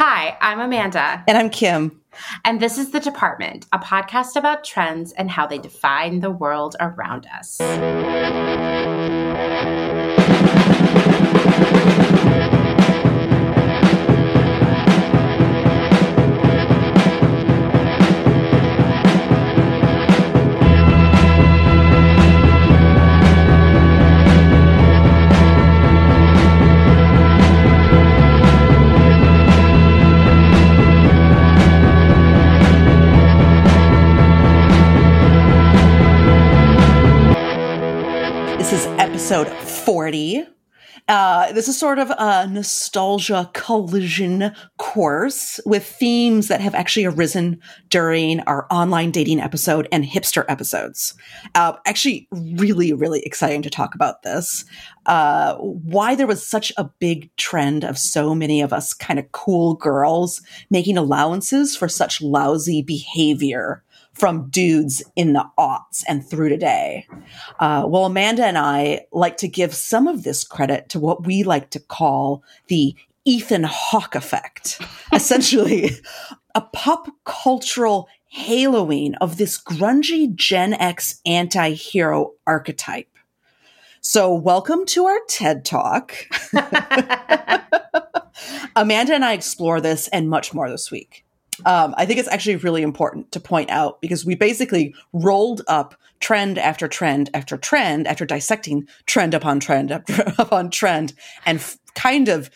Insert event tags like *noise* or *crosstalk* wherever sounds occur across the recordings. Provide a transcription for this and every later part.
Hi, I'm Amanda. And I'm Kim. And this is The Department, a podcast about trends and how they define the world around us. Episode 40. Uh, this is sort of a nostalgia collision course with themes that have actually arisen during our online dating episode and hipster episodes. Uh, actually, really, really exciting to talk about this. Uh, why there was such a big trend of so many of us kind of cool girls making allowances for such lousy behavior from dudes in the aughts and through today. Uh, well, Amanda and I like to give some of this credit to what we like to call the Ethan Hawke effect. *laughs* Essentially, a pop cultural haloing of this grungy Gen X anti hero archetype. So, welcome to our TED Talk. *laughs* *laughs* Amanda and I explore this and much more this week um, I think it's actually really important to point out because we basically rolled up trend after trend after trend after dissecting trend upon trend *laughs* upon trend and f- kind of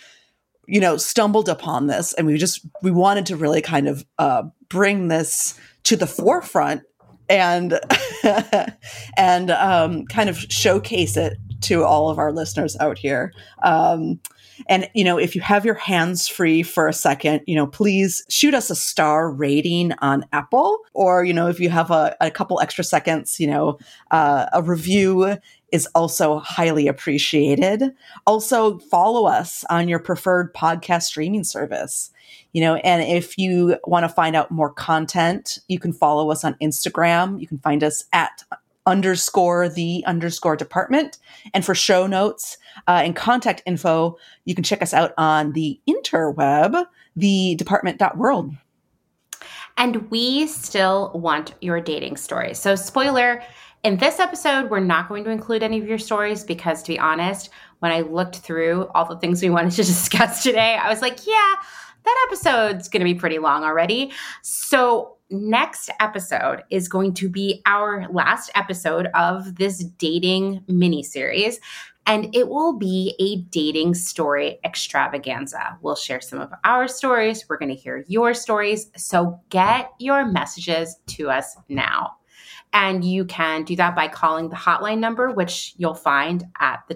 you know stumbled upon this. And we just we wanted to really kind of uh, bring this to the forefront and *laughs* and um, kind of showcase it to all of our listeners out here. Um, and, you know, if you have your hands free for a second, you know, please shoot us a star rating on Apple. Or, you know, if you have a, a couple extra seconds, you know, uh, a review is also highly appreciated. Also, follow us on your preferred podcast streaming service. You know, and if you want to find out more content, you can follow us on Instagram. You can find us at underscore the underscore department. And for show notes uh, and contact info, you can check us out on the interweb, the department.world. And we still want your dating stories. So, spoiler, in this episode, we're not going to include any of your stories because, to be honest, when I looked through all the things we wanted to *laughs* discuss today, I was like, yeah, that episode's going to be pretty long already. So, next episode is going to be our last episode of this dating mini series. And it will be a dating story extravaganza. We'll share some of our stories. We're going to hear your stories. So get your messages to us now. And you can do that by calling the hotline number, which you'll find at the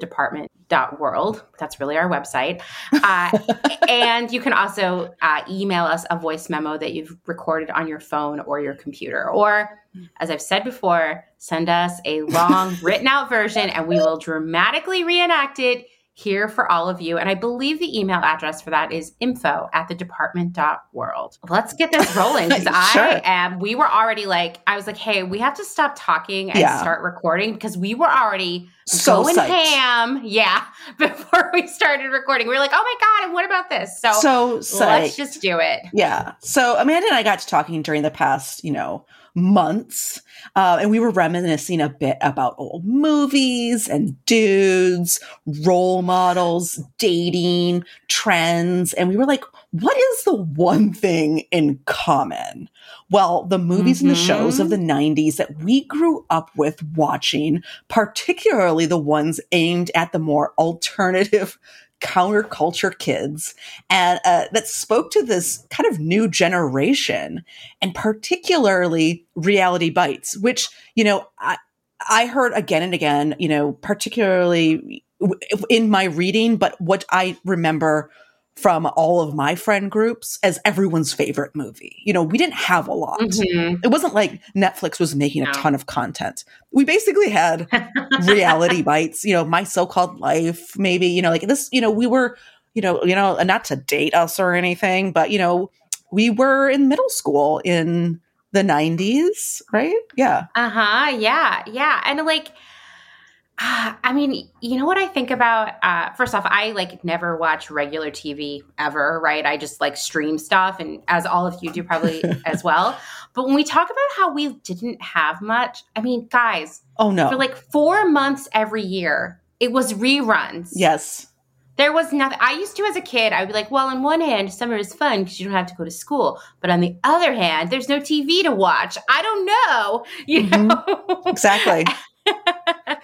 department.world. That's really our website. Uh, *laughs* and you can also uh, email us a voice memo that you've recorded on your phone or your computer. Or, as I've said before, send us a long *laughs* written out version and we will dramatically reenact it here for all of you. And I believe the email address for that is info at the department.world. Let's get this rolling because *laughs* sure. I am, we were already like, I was like, hey, we have to stop talking and yeah. start recording because we were already so going psyched. ham. Yeah. *laughs* Before we started recording, we were like, oh my God, and what about this? So, so let's just do it. Yeah. So Amanda and I got to talking during the past, you know, months. Uh, and we were reminiscing a bit about old movies and dudes, role models, dating, trends. And we were like, what is the one thing in common? Well, the movies mm-hmm. and the shows of the 90s that we grew up with watching, particularly the ones aimed at the more alternative counterculture kids and uh, that spoke to this kind of new generation and particularly reality bites which you know I, I heard again and again you know particularly in my reading but what i remember from all of my friend groups as everyone's favorite movie. You know, we didn't have a lot. Mm-hmm. It wasn't like Netflix was making no. a ton of content. We basically had *laughs* reality bites, you know, my so-called life, maybe, you know, like this, you know, we were, you know, you know, not to date us or anything, but you know, we were in middle school in the 90s, right? Yeah. Uh-huh. Yeah. Yeah. And like Uh, I mean, you know what I think about? Uh, first off, I like never watch regular TV ever, right? I just like stream stuff, and as all of you do probably *laughs* as well. But when we talk about how we didn't have much, I mean, guys, Oh no. for like four months every year, it was reruns. yes. There was nothing. I used to, as a kid, I would be like, well, on one hand, summer is fun because you don't have to go to school. But on the other hand, there's no TV to watch. I don't know. You Mhm. know? *laughs* Exactly.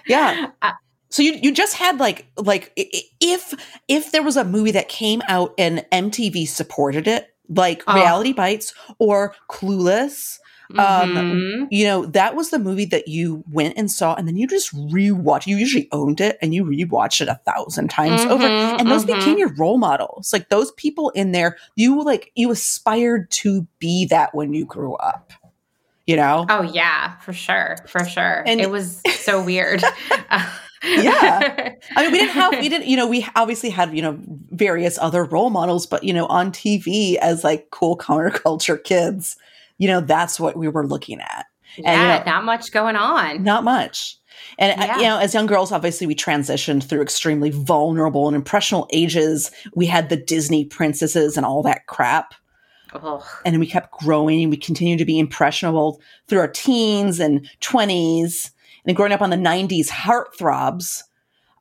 Yeah. *laughs* Uh, So you you just had like like if if there was a movie that came out and MTV supported it, like Oh. Reality Bites or Clueless, Um, mhm. you know, that was the movie that you went and saw and then you just rewatch. You usually owned it and you rewatched it a thousand times over. Mhm, And those mhm. became your role models. Like those people in there, you like you aspired to be that when you grew up. You know? Oh yeah, for sure, for sure. And- it was so *laughs* weird. Yeah. I mean, we didn't have, we *laughs* didn't, you know, we obviously had, you know, various other role models, but, you know, on TV as like cool counterculture kids, you know, that's what we were looking at. yeah, you know- not much going on. Not much. And, uh, Yeah. you know, as young girls, obviously we transitioned through extremely vulnerable and impressionable ages. We had the Disney princesses and all that crap. Ugh. And we kept growing and we continued to be impressionable through our teens and 20s. And then growing up on the 90s heartthrobs,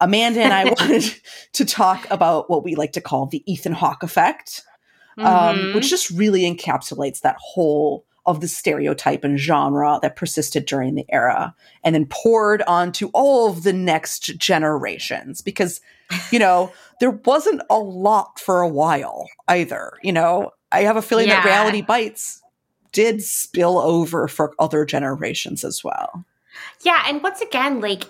Amanda and I *laughs* wanted to talk about what we like to call the Ethan Hawke effect, um, Mhm. which just really encapsulates that whole of the stereotype and genre that persisted during the era and then poured onto all of the next generations because you know there wasn't a lot for a while either you know i have a feeling that reality bites did spill over for other generations as well. Yeah, and once again, like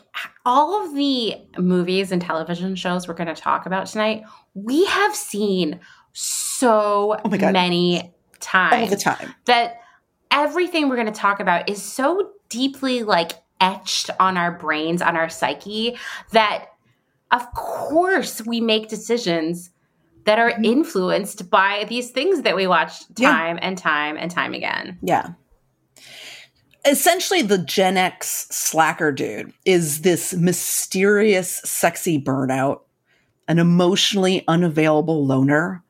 all of the movies and television shows we're going to talk about tonight, we have seen so Oh many times all the time. that everything we're going to talk about is so deeply like etched on our brains, on our psyche, that of course we make decisions that are Mhm. influenced by these things that we watch Yeah. time and time and time again. Yeah. Essentially, the Gen X slacker dude is this mysterious, sexy burnout, an emotionally unavailable loner,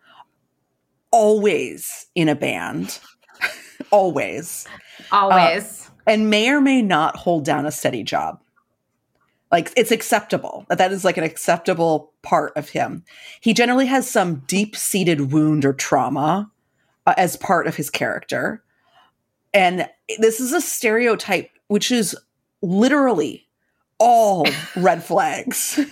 always in a band, *laughs* always, Always. and may or may not hold down a steady job. Like it's acceptable. That that is like an acceptable part of him. He generally has some deep seated wound or trauma uh, as part of his character. And this is a stereotype which is literally all *laughs* red flags. *laughs*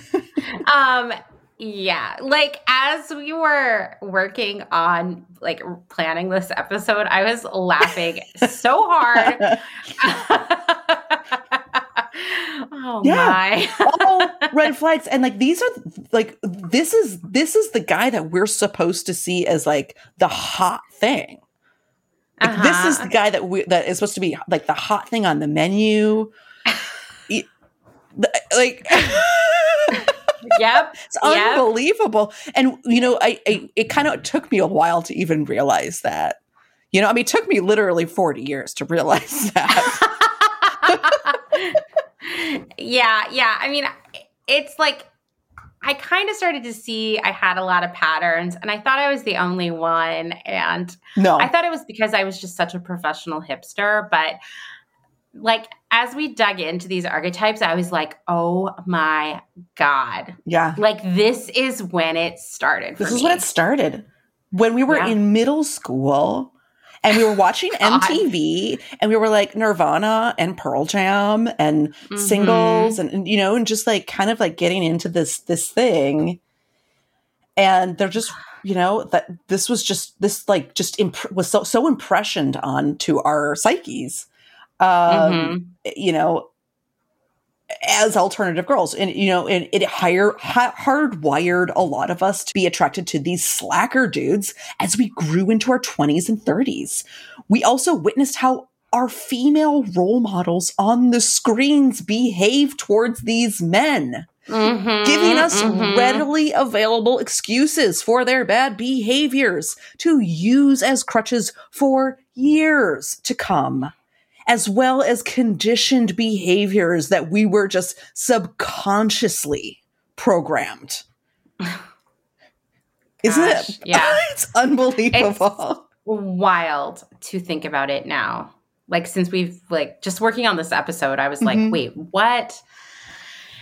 Um yeah, like as we were working on like planning this episode, I was laughing so hard. *laughs* oh Yeah. my. all *laughs* red flags and like these are like this is this is the guy that we're supposed to see as like the hot thing. Like, This is Uh-huh. the guy that we that is supposed to be like the hot thing on the menu. *laughs* The- like *laughs* Yep. it's Yep. unbelievable. And you know, I, I it kind of took me a while to even realize that. You know, I mean, it took me literally 40 years to realize that. Yeah, yeah. I mean, it's like I kind of started to see I had a lot of patterns, and I thought I was the only one. And no. I thought it was because I was just such a professional hipster. But like, as we dug into these archetypes, I was like, oh my God. yeah. Like, this is when it started. For This is me. when it started. When we were Yeah. in middle school and we were watching *laughs* MTV and we were like Nirvana and Pearl Jam and Mhm. singles and, and, you know and just like kind of like getting into this this thing and they're just you know that this was just this like just imp- was so so impressioned on to our psyches um Mhm. you know as alternative girls and you know and it higher ha- hardwired a lot of us to be attracted to these slacker dudes as we grew into our 20s and 30s we also witnessed how our female role models on the screens behave towards these men Mhm, giving us mhm. readily available excuses for their bad behaviors to use as crutches for years to come. As well as conditioned behaviors that we were just subconsciously programmed. *sighs* Isn't Gosh, it? yeah. *laughs* it's unbelievable. Wild to think about it now. Like since we've like just working on this episode, I was like, Mhm. wait, what?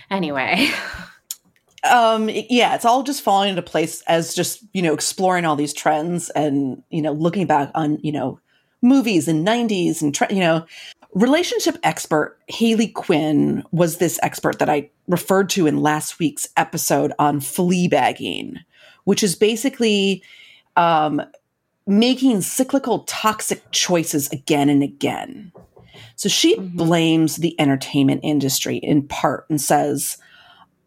Anyway. *laughs* um yeah it's all just falling into place as just you know exploring all these trends and you know looking back on you know movies and 90s and you know relationship expert Hayley Quinn was this expert that i referred to in last week's episode on flea bagging, which is basically um making cyclical toxic choices again and again so she Mhm. blames the entertainment industry in part and says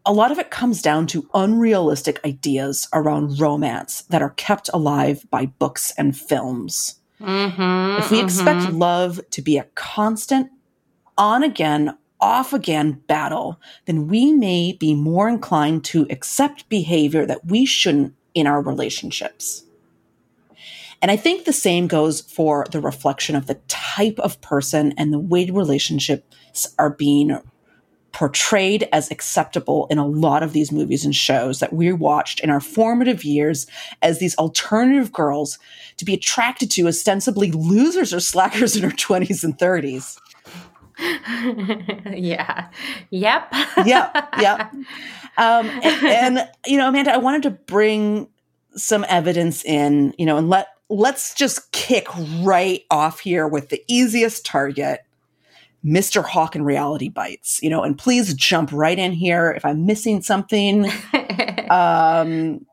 a lot of it comes down to unrealistic ideas around romance that are kept alive by books and films. Mhm, If we expect mhm. love to be a constant, on again, off again battle, then we may be more inclined to accept behavior that we shouldn't in our relationships. And I think the same goes for the reflection of the type of person and the way relationships are being portrayed as acceptable in a lot of these movies and shows that we watched in our formative years as these alternative girls to be attracted to ostensibly losers or slackers in our 20s and 30s. *laughs* yeah. Yep. Yep, yep. *laughs* Um, and, and, you know, Amanda, I wanted to bring some evidence in, you know, and let let's just kick right off here with the easiest target, Mr. Hawke and Reality Bites. You know, and please jump right in here if I'm missing something. *laughs* um,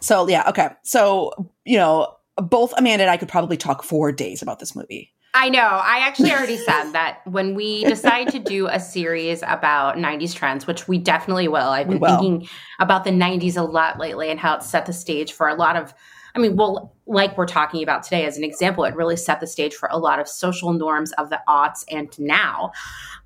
so yeah, okay. So you know, both Amanda and I could probably talk four days about this movie. I know. I actually already said that when we *laughs* decide to do a series about 90s trends, which we definitely will. I've been will. thinking about the 90s a lot lately and how it set the stage for a lot of I mean, well, like we're talking about today as an example, it really set the stage for a lot of social norms of the aughts and now.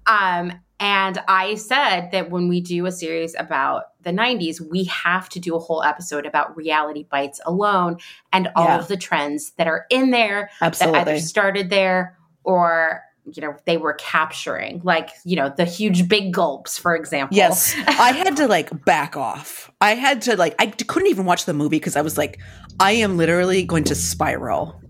Um, and I said that when we do a series about the 90s, we have to do a whole episode about reality bites alone and all Yeah. of the trends that are in there that either started there or you know they were capturing like you know the huge big gulps for example Yes, *laughs* I had to like back off. I had to like I couldn't even watch the movie because I was like, I am literally going to spiral.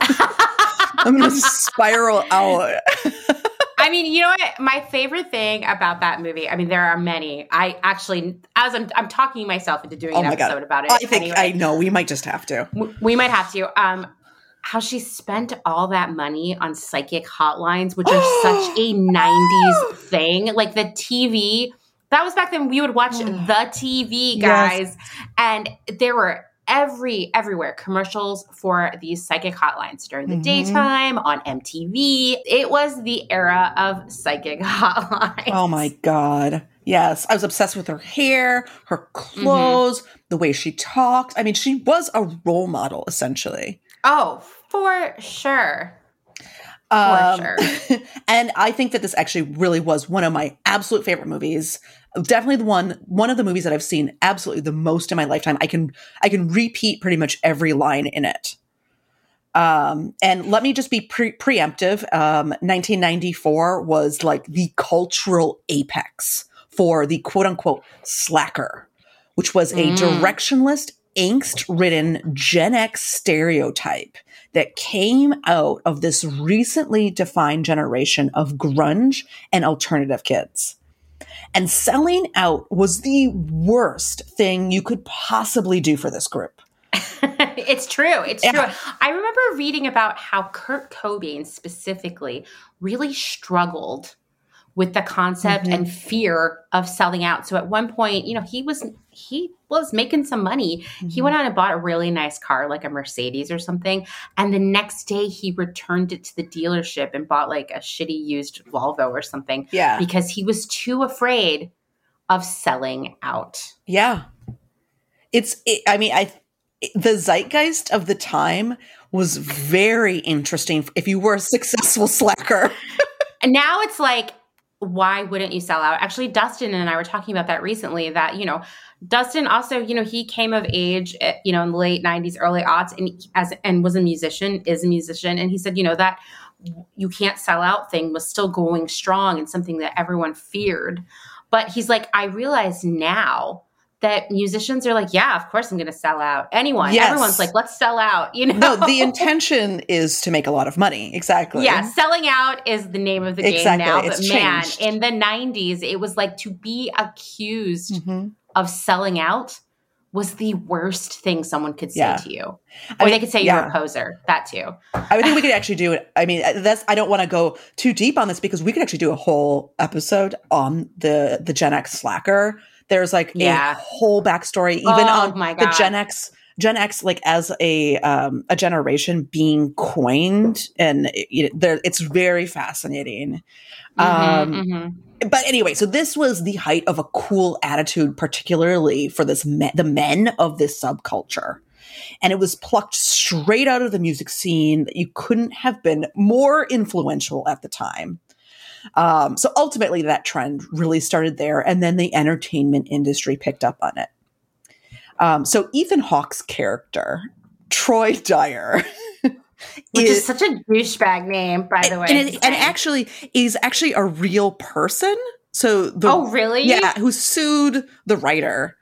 *laughs* I'm going to spiral out. *laughs* i mean you know what my favorite thing about that movie i mean there are many i actually as i'm, I'm talking myself into doing Oh an my God. episode about it I think anyway. I know we might just have to. We might have to um how she spent all that money on psychic hotlines which are *gasps* such a 90s thing like the tv that was back then we would watch the tv Yes. guys and there were every everywhere commercials for these psychic hotlines during the Mhm. daytime on mtv it was the era of psychic *laughs* hotlines Oh my god. Yes, I was obsessed with her hair, her clothes, the way she talked. I mean, she was a role model essentially. oh for sure Um, sure. *laughs* and I think that this actually really was one of my absolute favorite movies. Definitely the one one of the movies that I've seen absolutely the most in my lifetime. I can I can repeat pretty much every line in it. Um, and let me just be pre- preemptive. Um, 1994 was like the cultural apex for the quote unquote slacker, which was a Mm. directionless, angst ridden Gen X stereotype that came out of this recently defined generation of grunge and alternative kids. And selling out was the worst thing you could possibly do for this group. *laughs* it's true. It's Yeah. true. I remember reading about how Kurt Cobain specifically really struggled with the concept Mhm. and fear of selling out. So at one point, you know, he was he was making some money. He went out and bought a really nice car, like a Mercedes or something. And the next day he returned it to the dealership and bought like a shitty used Volvo or something Yeah. because he was too afraid of selling out. Yeah. It's, it, I mean, I, the zeitgeist of the time was very interesting if you were a successful *laughs* slacker. And now it's like, why wouldn't you sell out? Actually, Dustin and I were talking about that recently. That you know, Dustin also, you know, he came of age, eh, you know, in the late '90s, early aughts, and as and was a musician, is a musician, and he said, you know, that you can't sell out thing was still going strong and something that everyone feared. But he's like, I realize now that musicians are like, yeah, of course I'm going to sell out. Anyone, Yes. everyone's like, let's sell out. You know, No, the *laughs* intention is to make a lot of money. Exactly. yeah, selling out is the name of the game Exactly. now. But It's man, in the '90s, it was like to be accused Mhm. of selling out was the worst thing someone could say Yeah. to you. Or I mean, they could say you're a poser. That too. I would think we could *laughs* actually do it. I mean, that's I don't want to go too deep on this because we could actually do a whole episode on the the Gen X slacker. There's like Yeah. a whole backstory, even Oh on the Gen X. Gen X, like as a um, a generation being coined, and it, it- there, it's very fascinating. Um, Mhm, mhm. but anyway, so this was the height of a cool attitude, particularly for this me- the men of this subculture, and it was plucked straight out of the music scene. That you couldn't have been more influential at the time. Um, so ultimately, that trend really started there, and then the entertainment industry picked up on it. Um, so Ethan Hawke's character, Troy Dyer, *laughs* Which is- is such a douchebag name, by the way. and, it, and actually is actually a real person. So the oh, really? yeah, who sued the writer,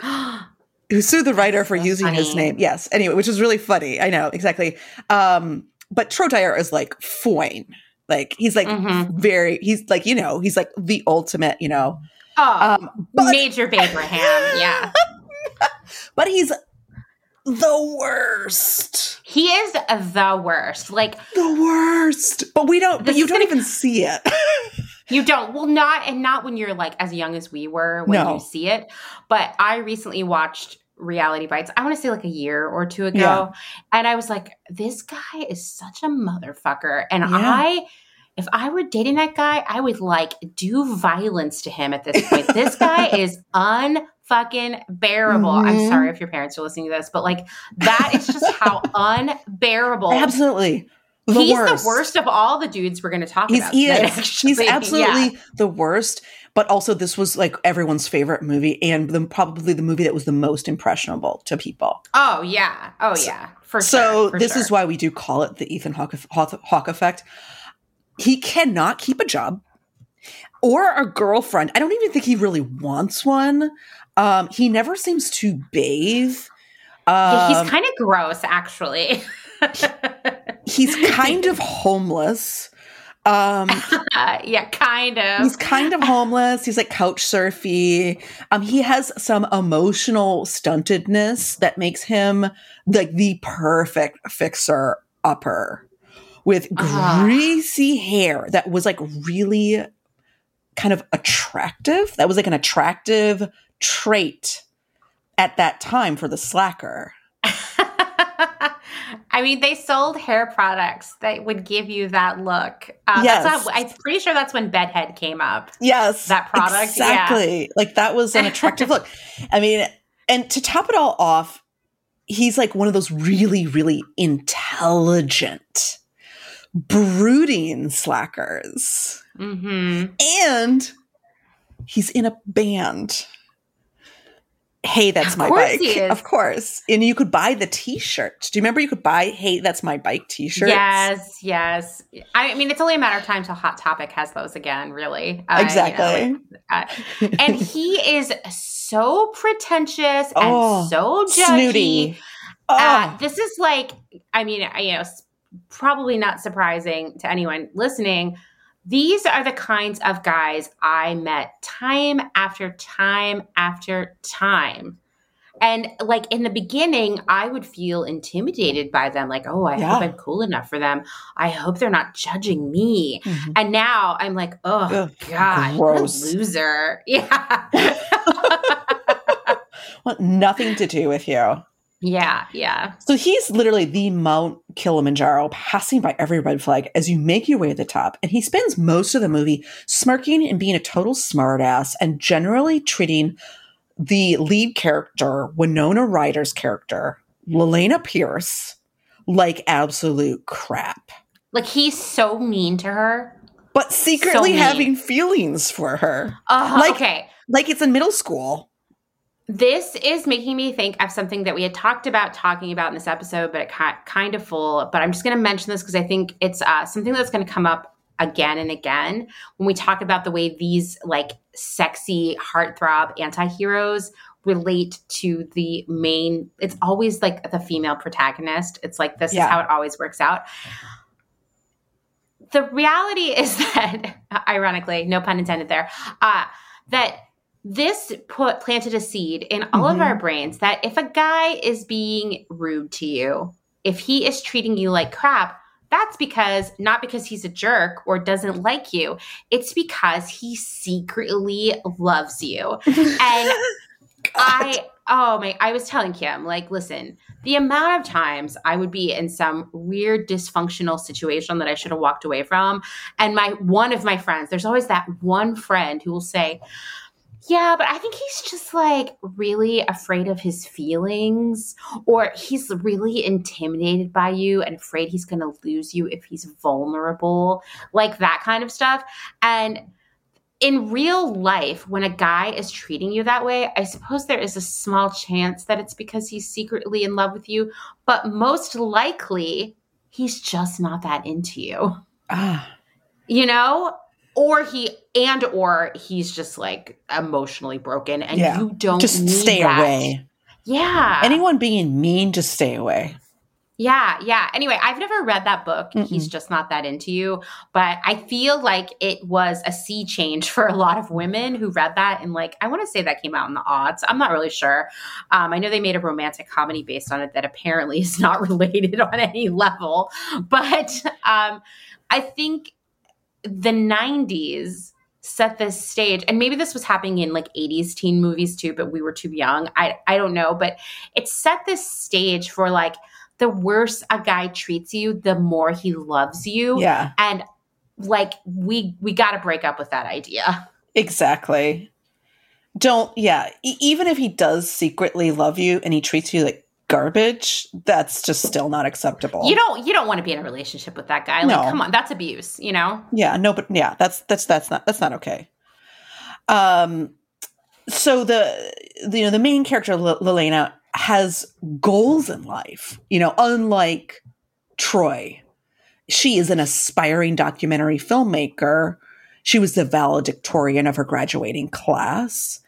*gasps* who sued the writer for using his name. Yes. Anyway, which is really funny. I know exactly. Um, but Troy Dyer is like fine. Like he's like Mhm. very. He's like you know he's like the ultimate. You know. oh, Um, but Major Abraham. Yeah. *laughs* but he's the worst. He is the worst. Like, The worst. But we don't. But you don't even see it. *laughs* You don't. Well, not and not when you're like as young as we were when No. you see it. But I recently watched Reality Bites. I want to say like a year or two ago, Yeah. and I was like, this guy is such a motherfucker. And Yeah. I, if I were dating that guy, I would like do violence to him at this point. this guy *laughs* is unfucking bearable. I'm Mhm. sorry if your parents are listening to this, but like that is just how *laughs* unbearable. Absolutely. The He's worst. the worst of all the dudes we're going to talk He's about. he actually. He's *laughs* Yeah. absolutely the worst. But also, this was like everyone's favorite movie, and the, probably the movie that was the most impressionable to people. Oh yeah. Oh yeah. For so sure. for this sure. is why we do call it the Ethan Hawke, Hawke, Hawke effect. He cannot keep a job or a girlfriend. I don't even think he really wants one. Um, he never seems to bathe. Yeah, Um, he's kind of gross, actually. *laughs* he's kind of homeless. Um, Uh, *laughs* yeah, kind of. He's kind of homeless. He's like couch surfy. Um, he has some emotional stuntedness that makes him like the perfect fixer upper with Ah. greasy hair that was like really kind of attractive. That was like an attractive trait at that time for the slacker. I mean, they sold hair products that would give you that look. Uh, Yes. I'm pretty sure that's when Bedhead came up. Yes. That product, yeah. Exactly. Like that was an attractive look. *laughs* I mean, and to top it all off, he's like one of those really, really intelligent, brooding slackers. hmm And he's in a band. Hey, that's Of my course bike. he is. Of course. And you could buy the t-shirt. Do you remember you could buy Hey, that's my bike t-shirts? Yes, yes. I mean, it's only a matter of time till Hot Topic has those again, really. Uh, you know, Exactly. uh, and he is so pretentious and Oh, so judgy. Snooty. Oh, Uh, this is like, I mean, you know, probably not surprising to anyone listening. These are the kinds of guys I met time after time after time. And like in the beginning, I would feel intimidated by them. Like, oh, I Yeah. hope I'm cool enough for them. I hope they're not judging me. Mhm. And now I'm like, oh, Ugh, God, what a gross. loser. *laughs* Yeah. *laughs* Want nothing to do with you. Yeah. Yeah. So he's literally the Mount Kilimanjaro, passing by every red flag as you make your way to the top. And he spends most of the movie smirking and being a total smartass and generally treating the lead character, Winona Ryder's character, Lelaina Pierce, like absolute crap. Like he's so mean to her. But secretly mean. having feelings for her. Uh, Like- okay. Like it's in middle school. This is making me think of something that we had talked about talking about in this episode, but it kind of full. But I'm just going to mention this because I think it's uh, something that's going to come up again and again when we talk about the way these like sexy heartthrob anti-heroes relate to the main it's always like the female protagonist it's like this Yeah. is how it always works out the reality is *laughs* that ironically no pun intended there uh that this put planted a seed in all of Mhm. our brains that if a guy is being rude to you if he is treating you like crap that's because not because he's a jerk or doesn't like you. It's because he secretly loves you. And *laughs* I oh my I was telling Kim like listen the amount of times I would be in some weird dysfunctional situation that I should have walked away from and my one of my friends there's always that one friend who will say yeah, but I think he's just like really afraid of his feelings, or he's really intimidated by you and afraid he's going to lose you if he's vulnerable, like that kind of stuff. And in real life, when a guy is treating you that way, I suppose there is a small chance that it's because he's secretly in love with you, but most likely he's just not that into you. Ah, you know or he and or he's just like emotionally broken and Yeah. you don't just stay that. away. yeah Anyone being mean, just stay away. yeah yeah anyway i've never read that book he's Mm-mm. just not that into you but i feel like it was a sea change for a lot of women who read that and like i want to say that came out in the odds i'm not really sure um, i know they made a romantic comedy based on it that apparently *laughs* is not *laughs* related on any level but um, i think the 90s set this stage and maybe this was happening in like 80s teen movies too but we were too young. I i don't know but it set this stage for like the worse a guy treats you the more he loves you. Yeah, and like we we got to break up with that idea. Exactly. Don't, yeah, e- even if he does secretly love you and he treats you like garbage, that's just still not acceptable. you don't you don't want to be in a relationship with that guy like No. come on that's abuse you know Yeah, no, but yeah, that's that's that's not that's not okay. Um, so the, the you know the main character L- Lelaina has goals in life. You know, unlike Troy, she is an aspiring documentary filmmaker. She was the valedictorian of her graduating class.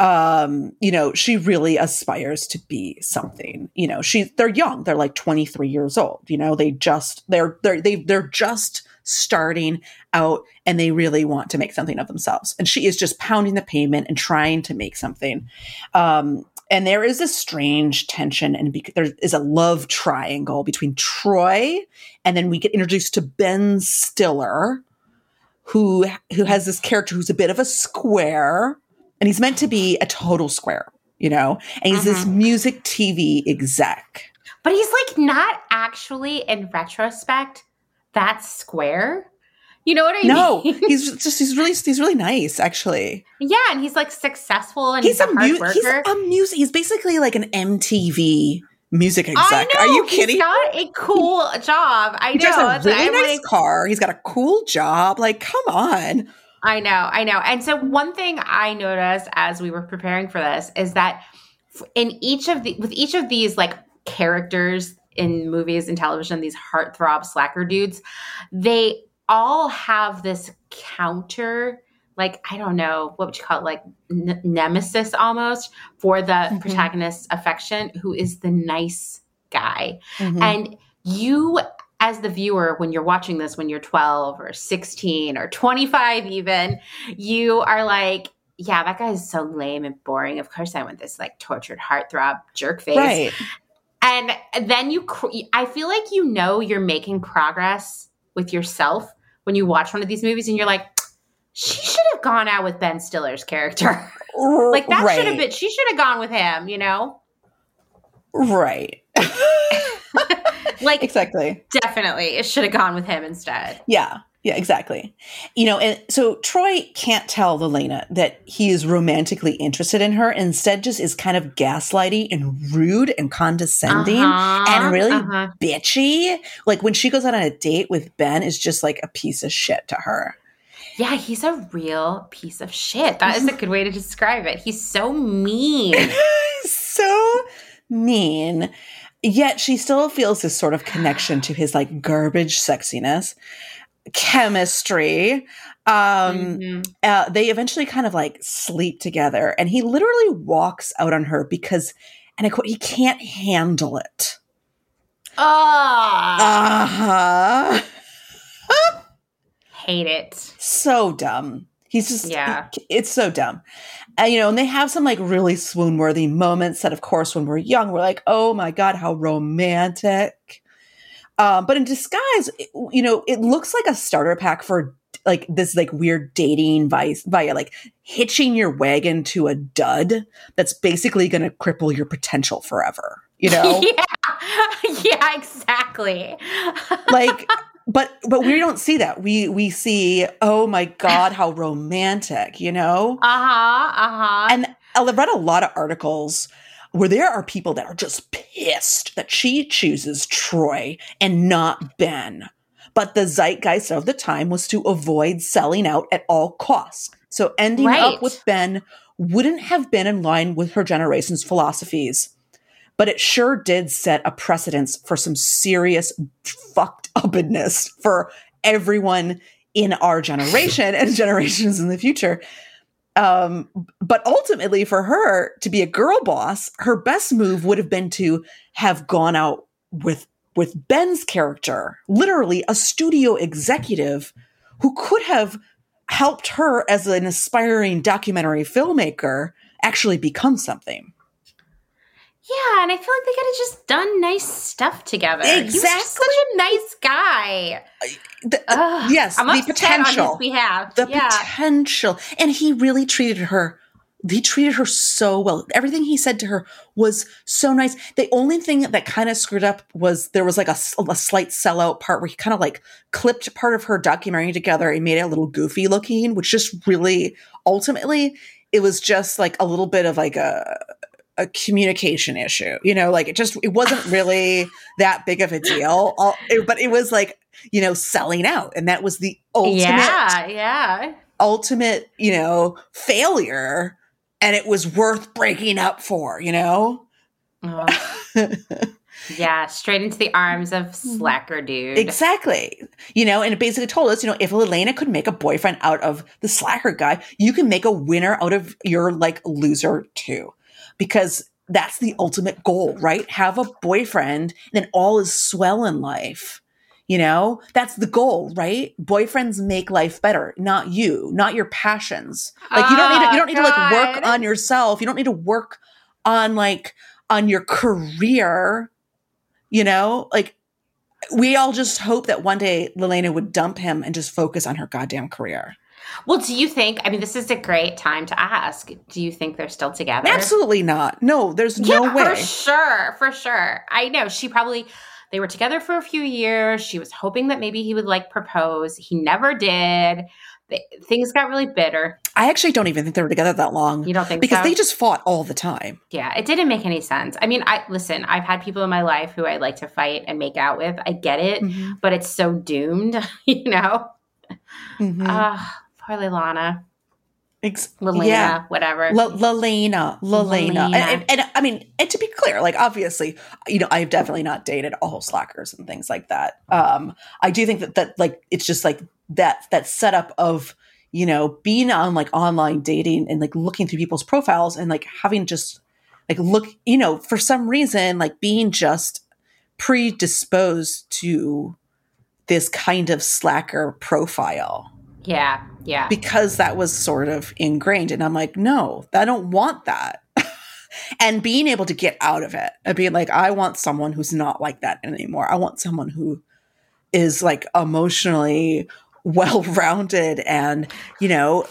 Um, you know, she really aspires to be something. You know, she they're young. They're like 23 years old. You know, they just they're they're they they're just starting out and they really want to make something of themselves. And she is just pounding the pavement and trying to make something. Um, and there is a strange tension and bec- there is a love triangle between Troy and then we get introduced to Ben Stiller who who has this character who's a bit of a square and he's meant to be a total square, you know. And he's this mm-hmm. music TV exec. but he's like not actually in retrospect that square you know what i No, mean No, *laughs* he's just he's really he's really nice actually. yeah and he's like successful and he's, He's, a, a hard mu- worker he's a music he's basically like an MTV music exec. Are you kidding? He's got a cool job. I he know. drives a really I'm nice like- car. He's got a cool job. Like, come on. I know, I know. And so one thing I noticed as we were preparing for this is that in each of the with each of these like characters in movies and television, these heartthrob slacker dudes, they all have this counter like I don't know what would you call it like n- nemesis almost for the Mhm. protagonist's affection who is the nice guy. Mhm. And you, as the viewer, when you're watching this, when you're 12 or 16 or 25, even, you are like, yeah, that guy is so lame and boring. Of course, I want this like tortured heartthrob jerk face. right. And then you, cr- I feel like you know you're making progress with yourself when you watch one of these movies and you're like, she should have gone out with Ben Stiller's character. *laughs* like that should have been, she should have gone with him, you know? right. *laughs* *laughs* Like, exactly. definitely, it should have gone with him instead. Yeah. Yeah, exactly. You know, and so Troy can't tell Lelaina that he is romantically interested in her. Instead, just is kind of gaslighty and rude and condescending Uh-huh, and really uh-huh. bitchy. Like when she goes out on a date with Ben, is just like a piece of shit to her. Yeah, he's a real piece of shit. That is a good way to describe it. He's so mean. *laughs* so mean. Yet she still feels this sort of connection to his like garbage sexiness, chemistry. Um, Mhm. uh, they eventually kind of like sleep together, and he literally walks out on her because, and I quote, he can't handle it. Ah, Uh huh. *laughs* hate it. so dumb. He's just Yeah. It's so dumb. And, you know, and they have some like really swoon worthy moments that, of course, when we're young, we're like, oh my god, how romantic. Um, but in disguise, it- you know, it looks like a starter pack for like this like weird dating vice via like hitching your wagon to a dud that's basically going to cripple your potential forever. You *laughs* know, yeah, *laughs* yeah, exactly. *laughs* like but but we *laughs* don't see that. We we see oh my god how romantic you know? Uh huh, uh huh. and i've read a lot of articles where there are people that are just pissed that she chooses troy and not ben. But the zeitgeist of the time was to avoid selling out at all costs. So ending Right. up with ben wouldn't have been in line with her generation's philosophies. But it sure did set a precedence for some serious fucked upness for everyone in our generation and generations in the future. Um, but ultimately, for her to be a girl boss, her best move would have been to have gone out with with Ben's character, literally a studio executive who could have helped her as an aspiring documentary filmmaker actually become something. Yeah, and I feel like they could have just done nice stuff together. Exactly. such a nice guy. The- yes, I'm the potential. We have the yeah. potential and he really treated her he treated her so well everything he said to her was so nice the only thing that kind of screwed up was there was like a slight sellout part where he kind of like clipped part of her documentary together and made it a little goofy looking which just really ultimately it was just like a little bit of like a a communication issue you know like it just it wasn't really *laughs* that big of a deal All, it- but it was like you know selling out and that was the ultimate yeah, yeah. ultimate, you know, failure and it was worth breaking up for, you know? Oh, *laughs* yeah, straight into the arms of mm-hmm. slacker dude. exactly. You know, and it basically told us, you know, if Elena could make a boyfriend out of the slacker guy, you can make a winner out of your like loser too. Because that's the ultimate goal, right? Have a boyfriend, then all is swell in life. You know, that's the goal, right? Boyfriends make life better, not you, not your passions. Like you don't need to, you don't need to like ah, work on yourself. You don't need to work on like on your career. You know, like we all just hope that one day Lelaina would dump him and just focus on her goddamn career. Well, do you think? I mean, this is a great time to ask. Do you think they're still together? Absolutely not. No, there's no yeah, way. for sure, for sure. I know she probably. They were together for a few years. She was hoping that maybe he would like propose. He never did. They, things got really bitter. I actually don't even think they were together that long You don't think because so? they just fought all the time. Yeah, it didn't make any sense. I mean, I listen, I've had people in my life who I like to fight and make out with. I get it, Mhm. but it's so doomed, *laughs* you know? Mhm. Ah, poor Lilana. Ex- Lilena, yeah. whatever. L- Lelaina, Lelaina, Lelaina. And, and, and I mean, and to be clear, like obviously, you know, I've definitely not dated all slackers and things like that. Um, I do think that that like it's just like that that setup of you know being on like online dating and like looking through people's profiles and like having just like look, you know, for some reason like being just predisposed to this kind of slacker profile yeah, yeah. because that was sort of ingrained. And I'm like, no, I don't want that. *laughs* and being able to get out of it and being like, I want someone who's not like that anymore. I want someone who is like emotionally well rounded and, you know,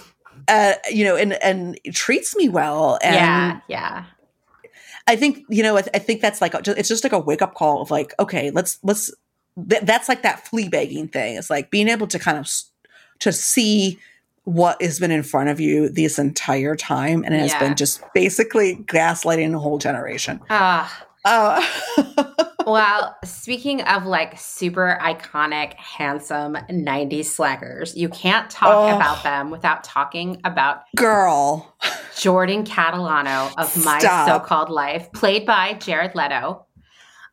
uh, you know, and and treats me well. And yeah, yeah. I think you know, I, th- I think that's like a, it's just like a wake up call of like, okay, let's let's. Th- that's like that flea bagging thing. It's like being able to kind of s- to see what has been in front of you this entire time, and it has Yeah. been just basically gaslighting a whole generation. Ah, Uh, *laughs* well, speaking of like super iconic, handsome 90s slackers, you can't talk Oh. about them without talking about Girl. Jordan Catalano of My So-Called Life, played by Jared Leto.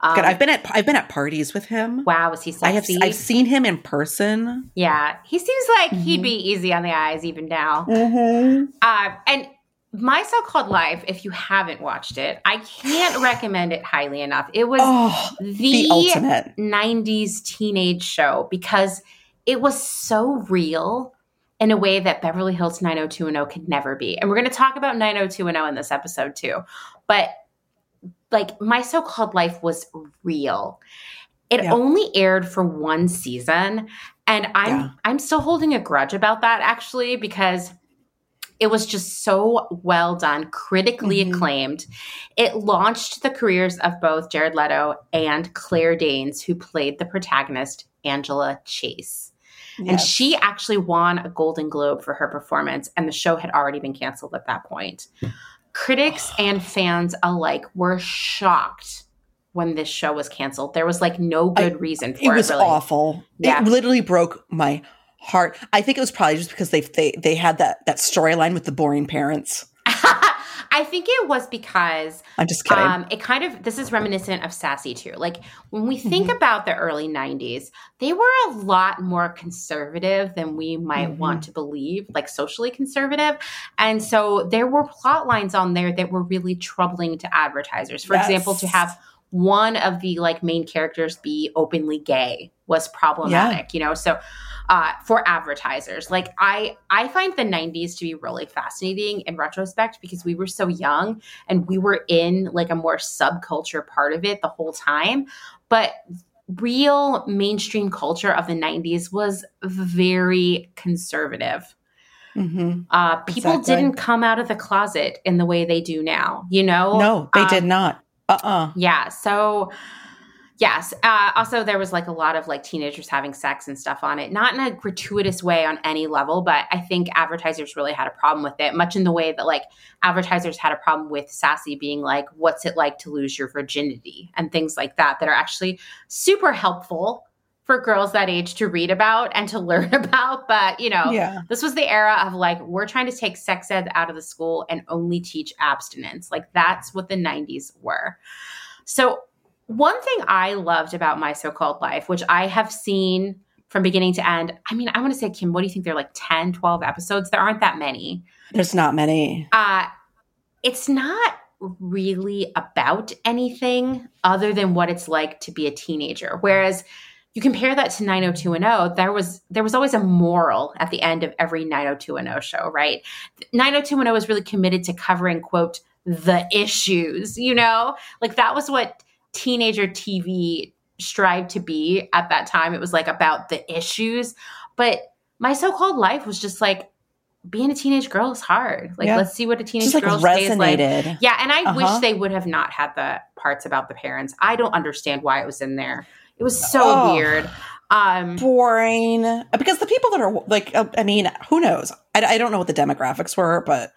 Um, God, I've been at I've been at parties with him. wow, was he sexy? I have? I've seen him in person. yeah, he seems like he'd Mhm. be easy on the eyes even now. Mm-hmm. Uh, and My So-Called Life, if you haven't watched it, I can't *gasps* recommend it highly enough. It was Oh, the, the ultimate. 90s teenage show because it was so real in a way that Beverly Hills 90210 could never be. And we're going to talk about 90210 in this episode too. But like my so-called life was real. It Yeah. only aired for one season and I'm Yeah. I'm still holding a grudge about that actually because it was just so well done, critically Mhm. acclaimed. It launched the careers of both Jared Leto and Claire Danes, who played the protagonist, Angela Chase. And she actually won a Golden Globe for her performance, and the show had already been canceled at that point. Critics and fans alike were shocked when this show was canceled. There was like no good reason for it it. was really. awful. Yeah. It literally broke my heart. I think it was probably just because they they they had that that storyline with the boring parents. I think it was because I'm just kidding. Um, it kind of this is reminiscent of Sassy too. Like when we think Mhm. about the early '90s, they were a lot more conservative than we might Mhm. want to believe, like socially conservative. And so there were plot lines on there that were really troubling to advertisers. For example, to have one of the like main characters be openly gay was problematic. You know, so uh, for advertisers. Like I, I find the '90s to be really fascinating in retrospect because we were so young and we were in like a more subculture part of it the whole time. But real mainstream culture of the '90s was very conservative. hmm Uh, people Exactly. didn't come out of the closet in the way they do now. You know? No, they Um, did not. Uh uh yeah. So, yes. Uh, also, there was like a lot of like teenagers having sex and stuff on it, not in a gratuitous way on any level, but I think advertisers really had a problem with it, much in the way that like advertisers had a problem with Sassy being like, what's it like to lose your virginity and things like that, that are actually super helpful for girls that age to read about and to *laughs* learn about. But, you know, Yeah. this was the era of like we're trying to take sex ed out of the school and only teach abstinence like that's what the 90s were so one thing i loved about my so-called life which i have seen from beginning to end i mean i want to say kim what do you think? They're like 10 12 episodes? There aren't that many. There's not many. uh it's not really about anything other than what it's like to be a teenager. Whereas you compare that to 90210 there was there was always a moral at the end of every 90210 show right? 90210 was really committed to covering quote the issues you know? Like that was what teenager tv strived to be at that time it was like about the issues but my so-called life was just like being a teenage girl is hard like Yeah. let's see what a teenage Just like girl's is like resonated. yeah, and I wish Uh-huh. they would have not had the parts about the parents. I don't understand why it was in there. It was so Oh. weird. Um Boring. Because the people that are like, uh, I mean, who knows? I, I don't know what the demographics were, but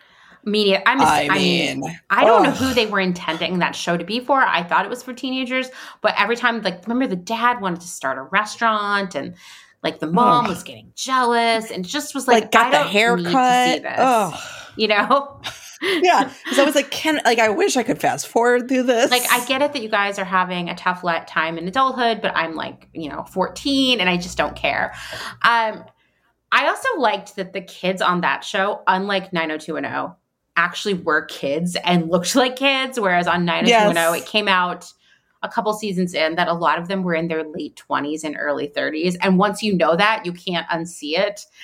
media I'm I I mean, mean, I don't know who they were intending that show to be for. I thought it was for teenagers, but every time like remember the dad wanted to start a restaurant and like the mom Ugh. was getting jealous and just was like, like, got I the don't need to see haircut. this. Oh, You know? *laughs* yeah. So I was like, can like I wish I could fast forward through this. like I get it that you guys are having a tough let time in adulthood, but I'm like, you know, 14 and I just don't care. Um I also liked that the kids on that show, unlike 90210, actually were kids and looked *laughs* like kids, whereas on 90210 Yes. it came out a couple seasons in that a lot of them were in their late 20s and early 30s. And once you know that, you can't unsee it. *laughs*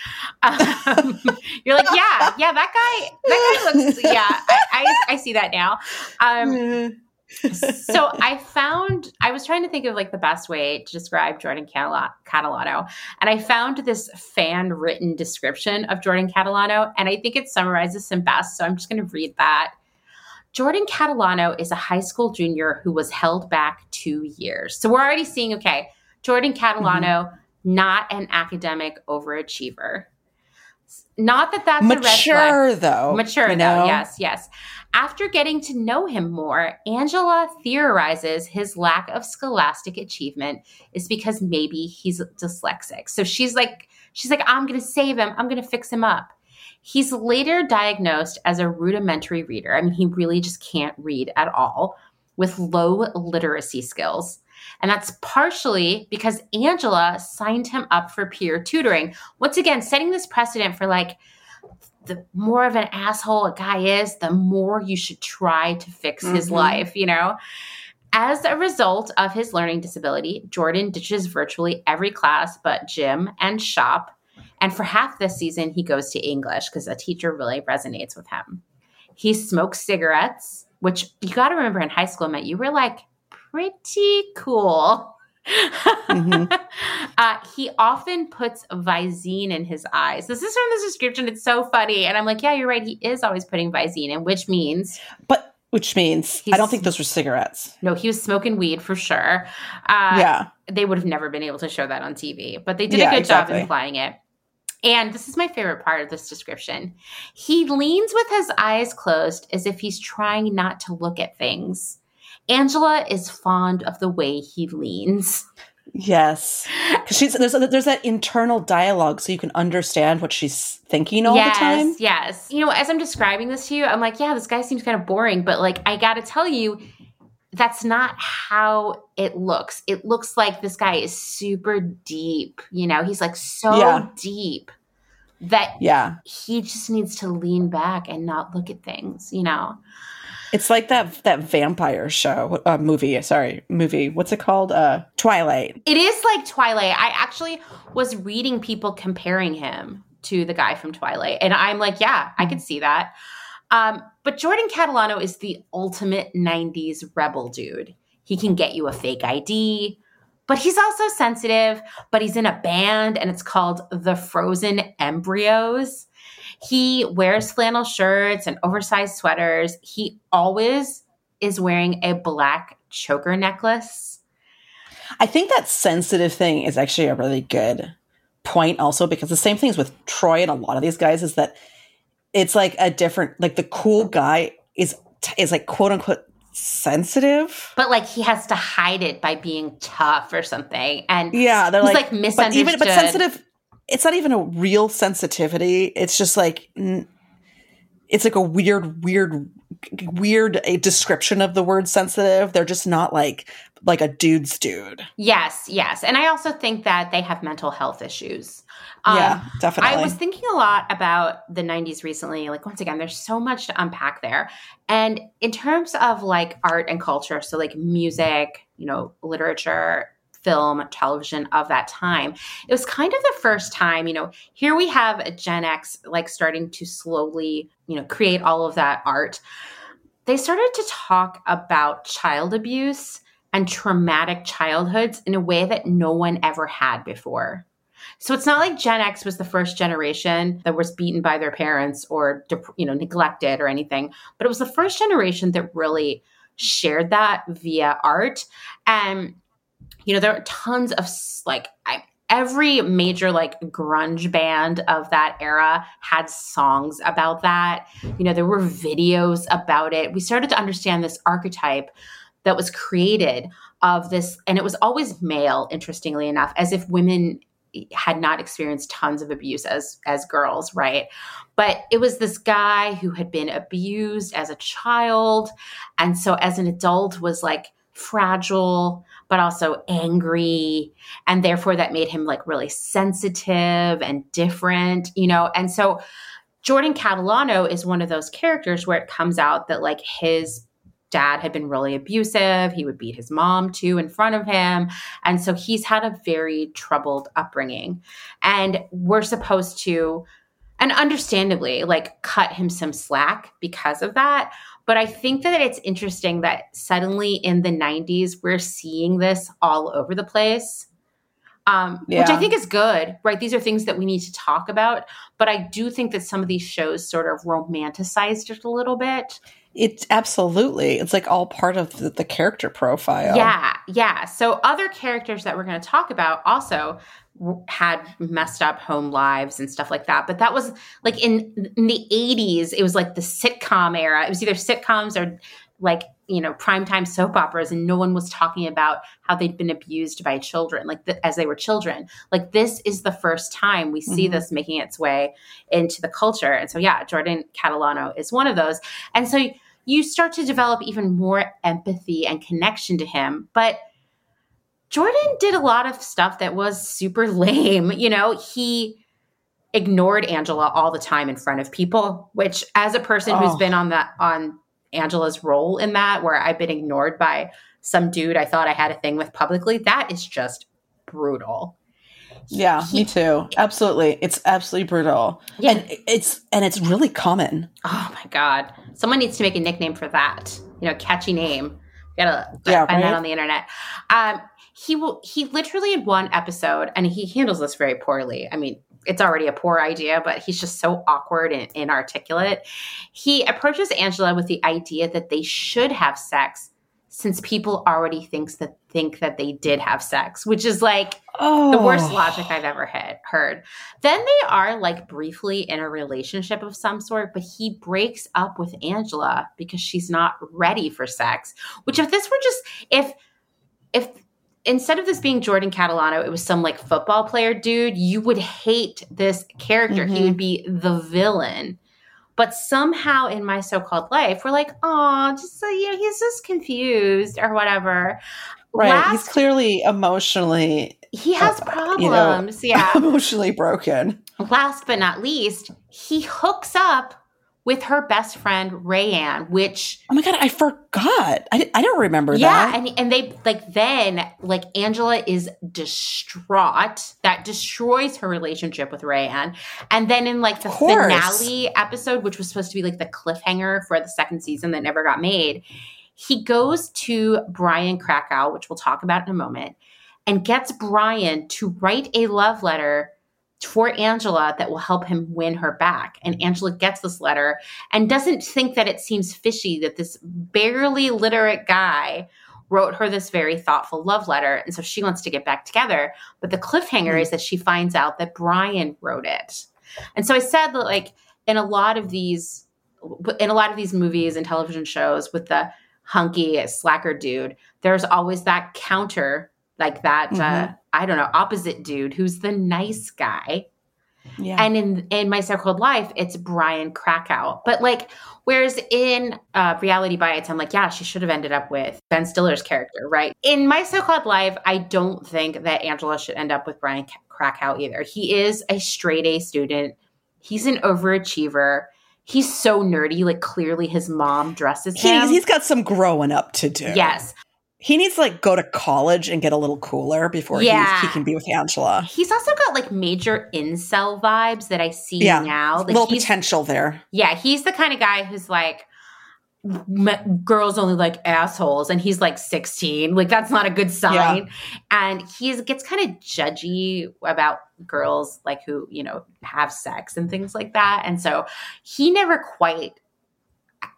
Um, you're like, yeah, yeah, that guy, that guy looks, yeah, I, I, I see that now. Um. *laughs* so I found I was trying to think of like the best way to describe Jordan Catalano, and I found this fan written description of Jordan Catalano, and I think it summarizes him best. So I'm just going to read that. Jordan Catalano is a high school junior who was held back two years. So we're already seeing okay, Jordan mm-hmm. Catalano, not an academic overachiever. Not that that's mature though. Mature you know? though. Yes, yes. After getting to know him more, Angela theorizes his lack of scholastic achievement is because maybe he's dyslexic. So she's like, she's like, I'm going to save him. I'm going to fix him up. He's later diagnosed as a rudimentary reader. I mean, he really just can't read at all with low literacy skills. And that's partially because Angela signed him up for peer tutoring. Once again, setting this precedent for like the more of an asshole a guy is, the more you should try to fix mm-hmm. his life, you know? As a result of his learning disability, Jordan ditches virtually every class but gym and shop. And for half this season, he goes to English because a teacher really resonates with him. He smokes cigarettes, which you got to remember in high school meant you were like pretty cool. mm-hmm. *laughs* uh, he often puts Visine in his eyes. This is from the description. It's so funny. And I'm like, yeah, you're right. He is always putting Visine in, which means. But which means I don't think those were cigarettes. No, he was smoking weed for sure. Uh, yeah. They would have never been able to show that on TV, but they did yeah, a good exactly. job implying it. And this is my favorite part of this description. He leans with his eyes closed as if he's trying not to look at things. Angela is fond of the way he leans. Yes, because she's there's there's that internal dialogue, so you can understand what she's thinking all yes, the time. Yes, you know, as I'm describing this to you, I'm like, yeah, this guy seems kind of boring, but like, I got to tell you, that's not how it looks. It looks like this guy is super deep. You know, he's like so yeah. deep that yeah he just needs to lean back and not look at things. You know. It's like that that vampire show uh, movie. Sorry, movie. What's it called? Uh, Twilight. It is like Twilight. I actually was reading people comparing him to the guy from Twilight, and I'm like, yeah, I could see that. Um, but Jordan Catalano is the ultimate '90s rebel dude. He can get you a fake ID, but he's also sensitive. But he's in a band, and it's called the Frozen Embryos. He wears flannel shirts and oversized sweaters. He always is wearing a black choker necklace. I think that sensitive thing is actually a really good point also because the same things with Troy and a lot of these guys is that it's like a different like the cool guy is is like quote unquote sensitive but like he has to hide it by being tough or something and yeah they're like, like misunderstood but even but sensitive it's not even a real sensitivity. It's just like it's like a weird, weird, weird a description of the word sensitive. They're just not like like a dude's dude. Yes, yes, and I also think that they have mental health issues. Um, yeah, definitely. I was thinking a lot about the '90s recently. Like once again, there's so much to unpack there, and in terms of like art and culture, so like music, you know, literature, film, television of that time. It was kind of the first time, you know, here we have a Gen X like starting to slowly, you know, create all of that art. They started to talk about child abuse and traumatic childhoods in a way that no one ever had before. So it's not like Gen X was the first generation that was beaten by their parents or you know neglected or anything, but it was the first generation that really shared that via art and you know, there are tons of like I, every major like grunge band of that era had songs about that. You know, there were videos about it. We started to understand this archetype that was created of this, and it was always male, interestingly enough, as if women had not experienced tons of abuse as as girls right but it was this guy who had been abused as a child and so as an adult was like fragile but also angry and therefore that made him like really sensitive and different you know? And so jordan catalano is one of those characters where it comes out that like his dad had been really abusive he would beat his mom too in front of him and so he's had a very troubled upbringing. And we're supposed to and understandably like cut him some slack because of that but I think that it's interesting that suddenly in the 90s, we're seeing this all over the place. Um, yeah. Which I think is good, right? These are things that we need to talk about. But I do think that some of these shows sort of romanticized it a little bit. It's absolutely. It's like all part of the, the character profile. Yeah, yeah. So other characters that we're going to talk about also had messed up home lives and stuff like that. But that was like in in the 80s, it was like the sitcom era. It was either sitcoms or like you know primetime soap operas and no one was talking about how they'd been abused by children like the, as they were children like this is the first time we see Mhm. this making its way into the culture and so yeah jordan catalano is one of those and so you start to develop even more empathy and connection to him but jordan did a lot of stuff that was super *laughs* lame you know he ignored angela all the time in front of people which as a person who's been on that on Angela's role in that, where I've been ignored by some dude I thought I had a thing with publicly, that is just brutal. Yeah, He- me too. Absolutely. It's absolutely brutal. Yeah. And it's and it's really common. Oh my god. Someone needs to make a nickname for that. You know, catchy name. Gotta Yeah, find that on the internet. Um, he will. He literally in one episode, and he handles this very poorly. I mean, it's already a poor idea, but he's just so awkward and inarticulate. He approaches Angela with the idea that they should have sex, since people already thinks that think that they did have sex, which is like Oh. the worst oh. logic I've ever had, heard. Then they are like briefly in a relationship of some sort, but he breaks up with Angela because she's not ready for sex. Which if this were just if if instead of this being Jordan Catalano, it was some like football player dude, you would hate this character. He Mhm. would be the villain. But somehow in my so-called life, we're like, oh, just so you know, he's just confused or whatever. Right. Last- He's clearly emotionally he has uh, you know, problems. yeah. *laughs* emotionally broken. last but not least, he hooks up with her best friend Rayanne, which Oh my god, I forgot. I, I don't remember yeah, that. and and they like then like Angela is distraught. That destroys her relationship with Rayanne, and then in like the finale episode, which was supposed to be like the cliffhanger for the second season that never got made, he goes to Brian Krakow, which we'll talk about in a moment, and gets Brian to write a love letter for Angela that will help him win her back. And Angela gets this letter and doesn't think that it seems fishy that this barely literate guy wrote her this very thoughtful love letter. And so she wants to get back together. But the cliffhanger Hmm. is that she finds out that Brian wrote it. And so I said that, like, in a lot of these, in a lot of these movies and television shows with the hunky slacker dude, there's always that counter, like that, uh, Mhm. I don't know, opposite dude who's the nice guy. yeah. And in in my so-called life, it's Brian Krakow. But like, whereas in uh, Reality Bites, I'm like, yeah, she should have ended up with Ben Stiller's character, right? In my so-called life, I don't think that Angela should end up with Brian Krakow either. He is a straight A student. He's an overachiever. He's so nerdy. Like clearly, his mom dresses him. he's got some growing up to do. yes, He needs to like go to college and get a little cooler before Yeah. he, he can be with Angela. he's also got like major incel vibes that I see Yeah. now. Like little potential there. Yeah, he's the kind of guy who's like, "M- girls only like assholes, and he's like 16. Like that's not a good sign. And he gets kind of judgy about girls like who you know have sex and things like that. And so he never quite.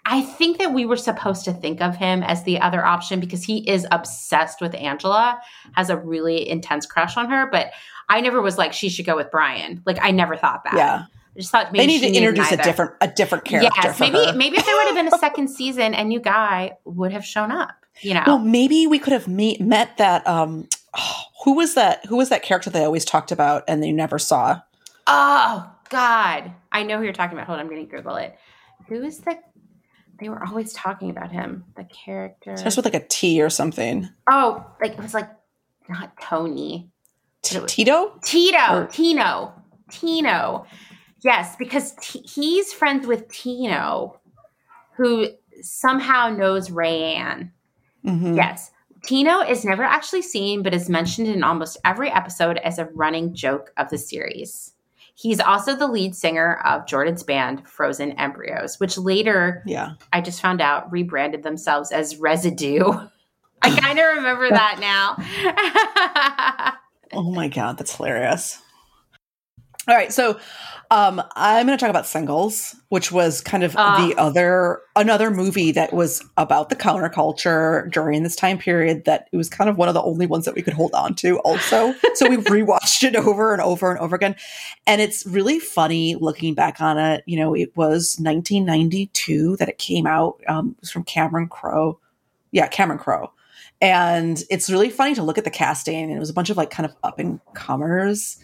I think that we were supposed to think of him as the other option because he is obsessed with Angela, has a really intense crush on her, but I never was like she should go with Brian. Like I never thought that. Yeah. I just thought maybe They need to introduce a different a different character. Yes, maybe her. maybe if there would have been a second season, a new guy would have shown up. You know, Well, maybe we could have meet, met that. Um, oh, *sighs* who was that? Who was that character they always talked about and they never saw? oh God, I know who you're talking about. Hold on, I'm going to Google it. Who is the? They were always talking about him. The character. Starts with like a T or something. oh, like it was like not Tony. T- Tito. Tito, Or- Tino, Tino. Yes, because t- he's friends with Tino, who somehow knows Rayanne. Mhm. Yes. Tino is never actually seen, but is mentioned in almost every episode as a running joke of the series. He's also the lead singer of Jordan's band, Frozen Embryos, which later Yeah. I just found out rebranded themselves as Residue. *laughs* I kind of remember that now. *laughs* Oh my god, that's hilarious. All right, so um, I'm going to talk about Singles, which was kind of Ah. the other another movie that was about the counterculture during this time period. That it was kind of one of the only ones that we could hold on to. Also, so we *laughs* rewatched it over and over and over again, and it's really funny looking back on it. You know, it was 1992 that it came out. Um, it was from Cameron Crowe. Yeah, Cameron Crowe. And it's really funny to look at the casting. And it was a bunch of like kind of up and comers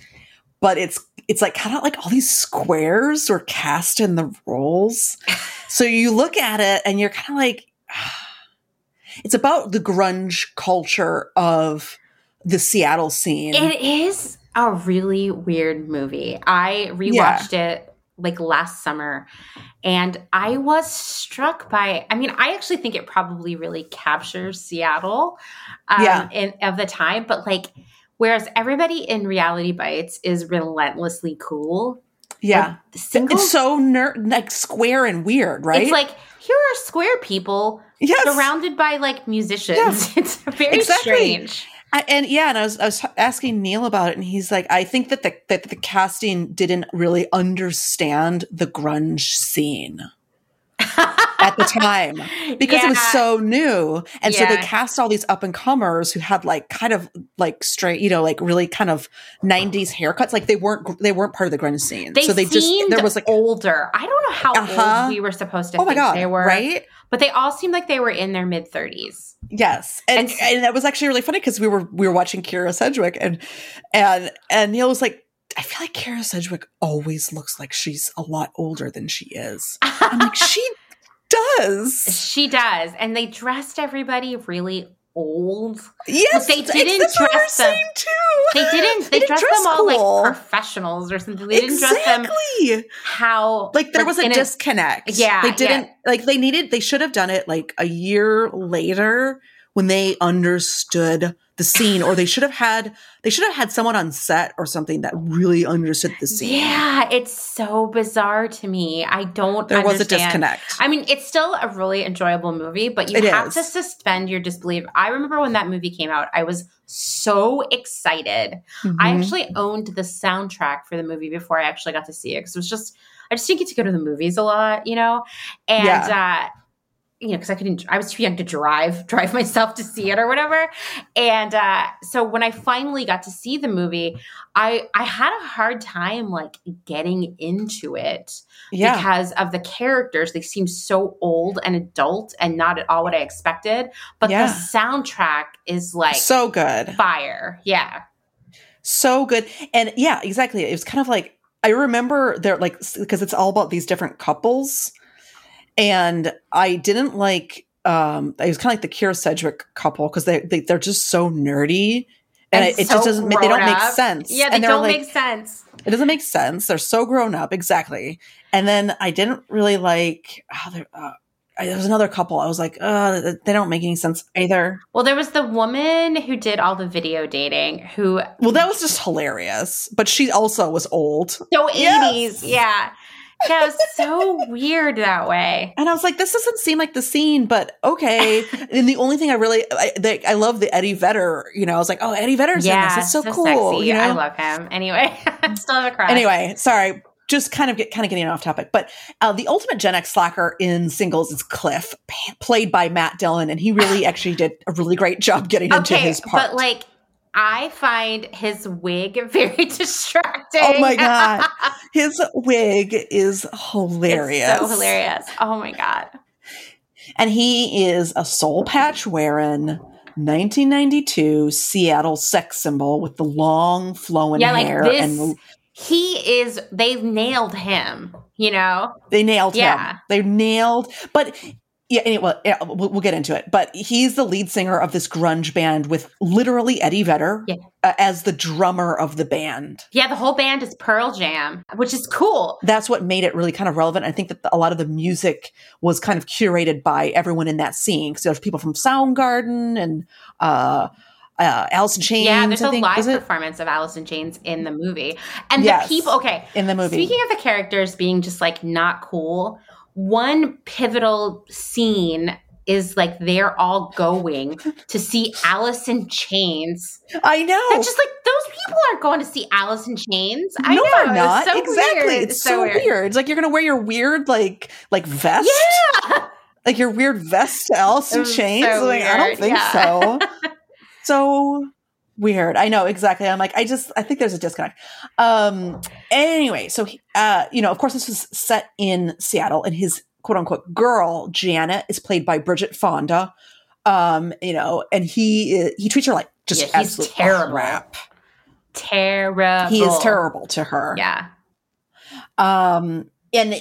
but it's it's like kind of like all these squares were cast in the roles. *laughs* So you look at it and you're kind of like, *sighs* it's about the grunge culture of the Seattle scene. It is a really weird movie. I rewatched it like last summer and I was struck by I mean, I actually think it probably really captures Seattle um, Yeah. in of the time, but like whereas everybody in Reality Bites is relentlessly cool. yeah, the singles, it's so ner- like square and weird, right? it's like here are square people yes. surrounded by like musicians. Yeah. *laughs* It's very Exactly. strange. I, and yeah, and I was I was asking Neil about it, and he's like, I think that the that the casting didn't really understand the grunge scene *laughs* at the time *laughs* because it was so new, and so they cast all these up and comers who had like kind of like straight, you know, like really kind of '90s haircuts. Like they weren't they weren't part of the grunge scene, They so they just seemed there was like older. I don't know how Uh-huh. old we were supposed to oh my think god, they were, right? but they all seemed like they were in their mid thirties. Yes, and And- and that was actually really funny because we were we were watching Kyra Sedgwick and and and Neil was like, I feel like Kyra Sedgwick always looks like she's a lot older than she is. I'm like, *laughs* she does. she does, and they dressed everybody really old. Yes, they didn't we're dress them- too. They didn't. They, didn't dressed dress them all cool. like professionals or something. They didn't dress them how Like there was a disconnect. Yeah, they didn't like they needed. They should have done it like a year later when they understood the scene, or they should have had they should have had someone on set or something that really understood the scene. Yeah, it's so bizarre to me. I don't. there was a disconnect. I mean, it's still a really enjoyable movie, but you It have is. to suspend your disbelief. I remember when that movie came out, I was so excited. I Mhm. actually owned the soundtrack for the movie before I actually got to see it because it was just I just didn't get to go to the movies a lot, you know, and uh, you know because I couldn't. I was too young to drive *laughs* drive myself to see it or whatever, and uh, so when I finally got to see the movie, I I had a hard time like getting into it yeah, because of the characters. They seem so old and adult and not at all what I expected. But Yeah. the soundtrack is like so good, fire. Yeah. so good, and yeah, exactly. It was kind of like I remember there like because it's all about these different couples, and I didn't like. Um, it was kind of like the Kyra Sedgwick couple because they, they they're just so nerdy. And, it, it so just doesn't. They don't grown make sense. Yeah, they and don't like, make sense. It doesn't make sense. They're so grown up, exactly. And then I didn't really like. Oh, there, uh, I- there was another couple. I was like, uh, they don't make any sense either. Well, there was the woman who did all the video dating who Well, that was just hilarious. But she also was old, so Yes. 80s. Yeah. Yeah, it was so weird that way. and I was like, this doesn't seem like the scene, but okay. *laughs* and the only thing I really, I, they, I love the Eddie Vedder. You know, I was like, oh, Eddie Vedder's in Yeah, this. It's so, cool. sexy. You know? I love him. Anyway, *laughs* I still have a crush. Anyway, sorry. Just kind of get kind of getting off topic, but uh, the ultimate Gen X slacker in singles is Cliff, p- played by Matt Dillon, and he really *sighs* actually did a really great job getting into his part. but like I find his wig very *laughs* distracting. Oh my God. *laughs* his wig is hilarious, It's so hilarious. Oh my god. and he is a soul patch wearing 1992 Seattle sex symbol with the long flowing Yeah, like hair, this. and he is. they've nailed him. You know. They nailed Yeah. him. They nailed, but yeah, anyway, yeah, we'll, we'll get into it. But he's the lead singer of this grunge band with literally Eddie Vedder Yeah. uh, as the drummer of the band. Yeah, the whole band is Pearl Jam, which is cool. That's what made it really kind of relevant. I think that a lot of the music was kind of curated by everyone in that scene. Because there's people from Soundgarden and uh, uh, Alice in Chains. yeah, there's I a think, live performance of Alice in Chains in the movie, and Yes. the people. Okay, in the movie. Speaking of the characters being just like not cool, one pivotal scene is like they're all going to see Alice in Chains. I know. That's just like those people aren't going to see Alice in Chains. I no, know. they're not. so exactly. weird. It's so, weird. It's like you're gonna wear your weird like like vest. Yeah. Like your weird vest to Alice in Chains. so like, I don't think yeah. so. *laughs* so weird. I know exactly. I'm like, I just I think there's a disconnect. Um anyway, so he- uh, you know, of course this was set in Seattle and his quote unquote girl, Janet, is played by Bridget Fonda. Um, you know, and he he treats her like just Yeah, he's terrible. crap. Terrible. He is terrible to her. Yeah. Um, and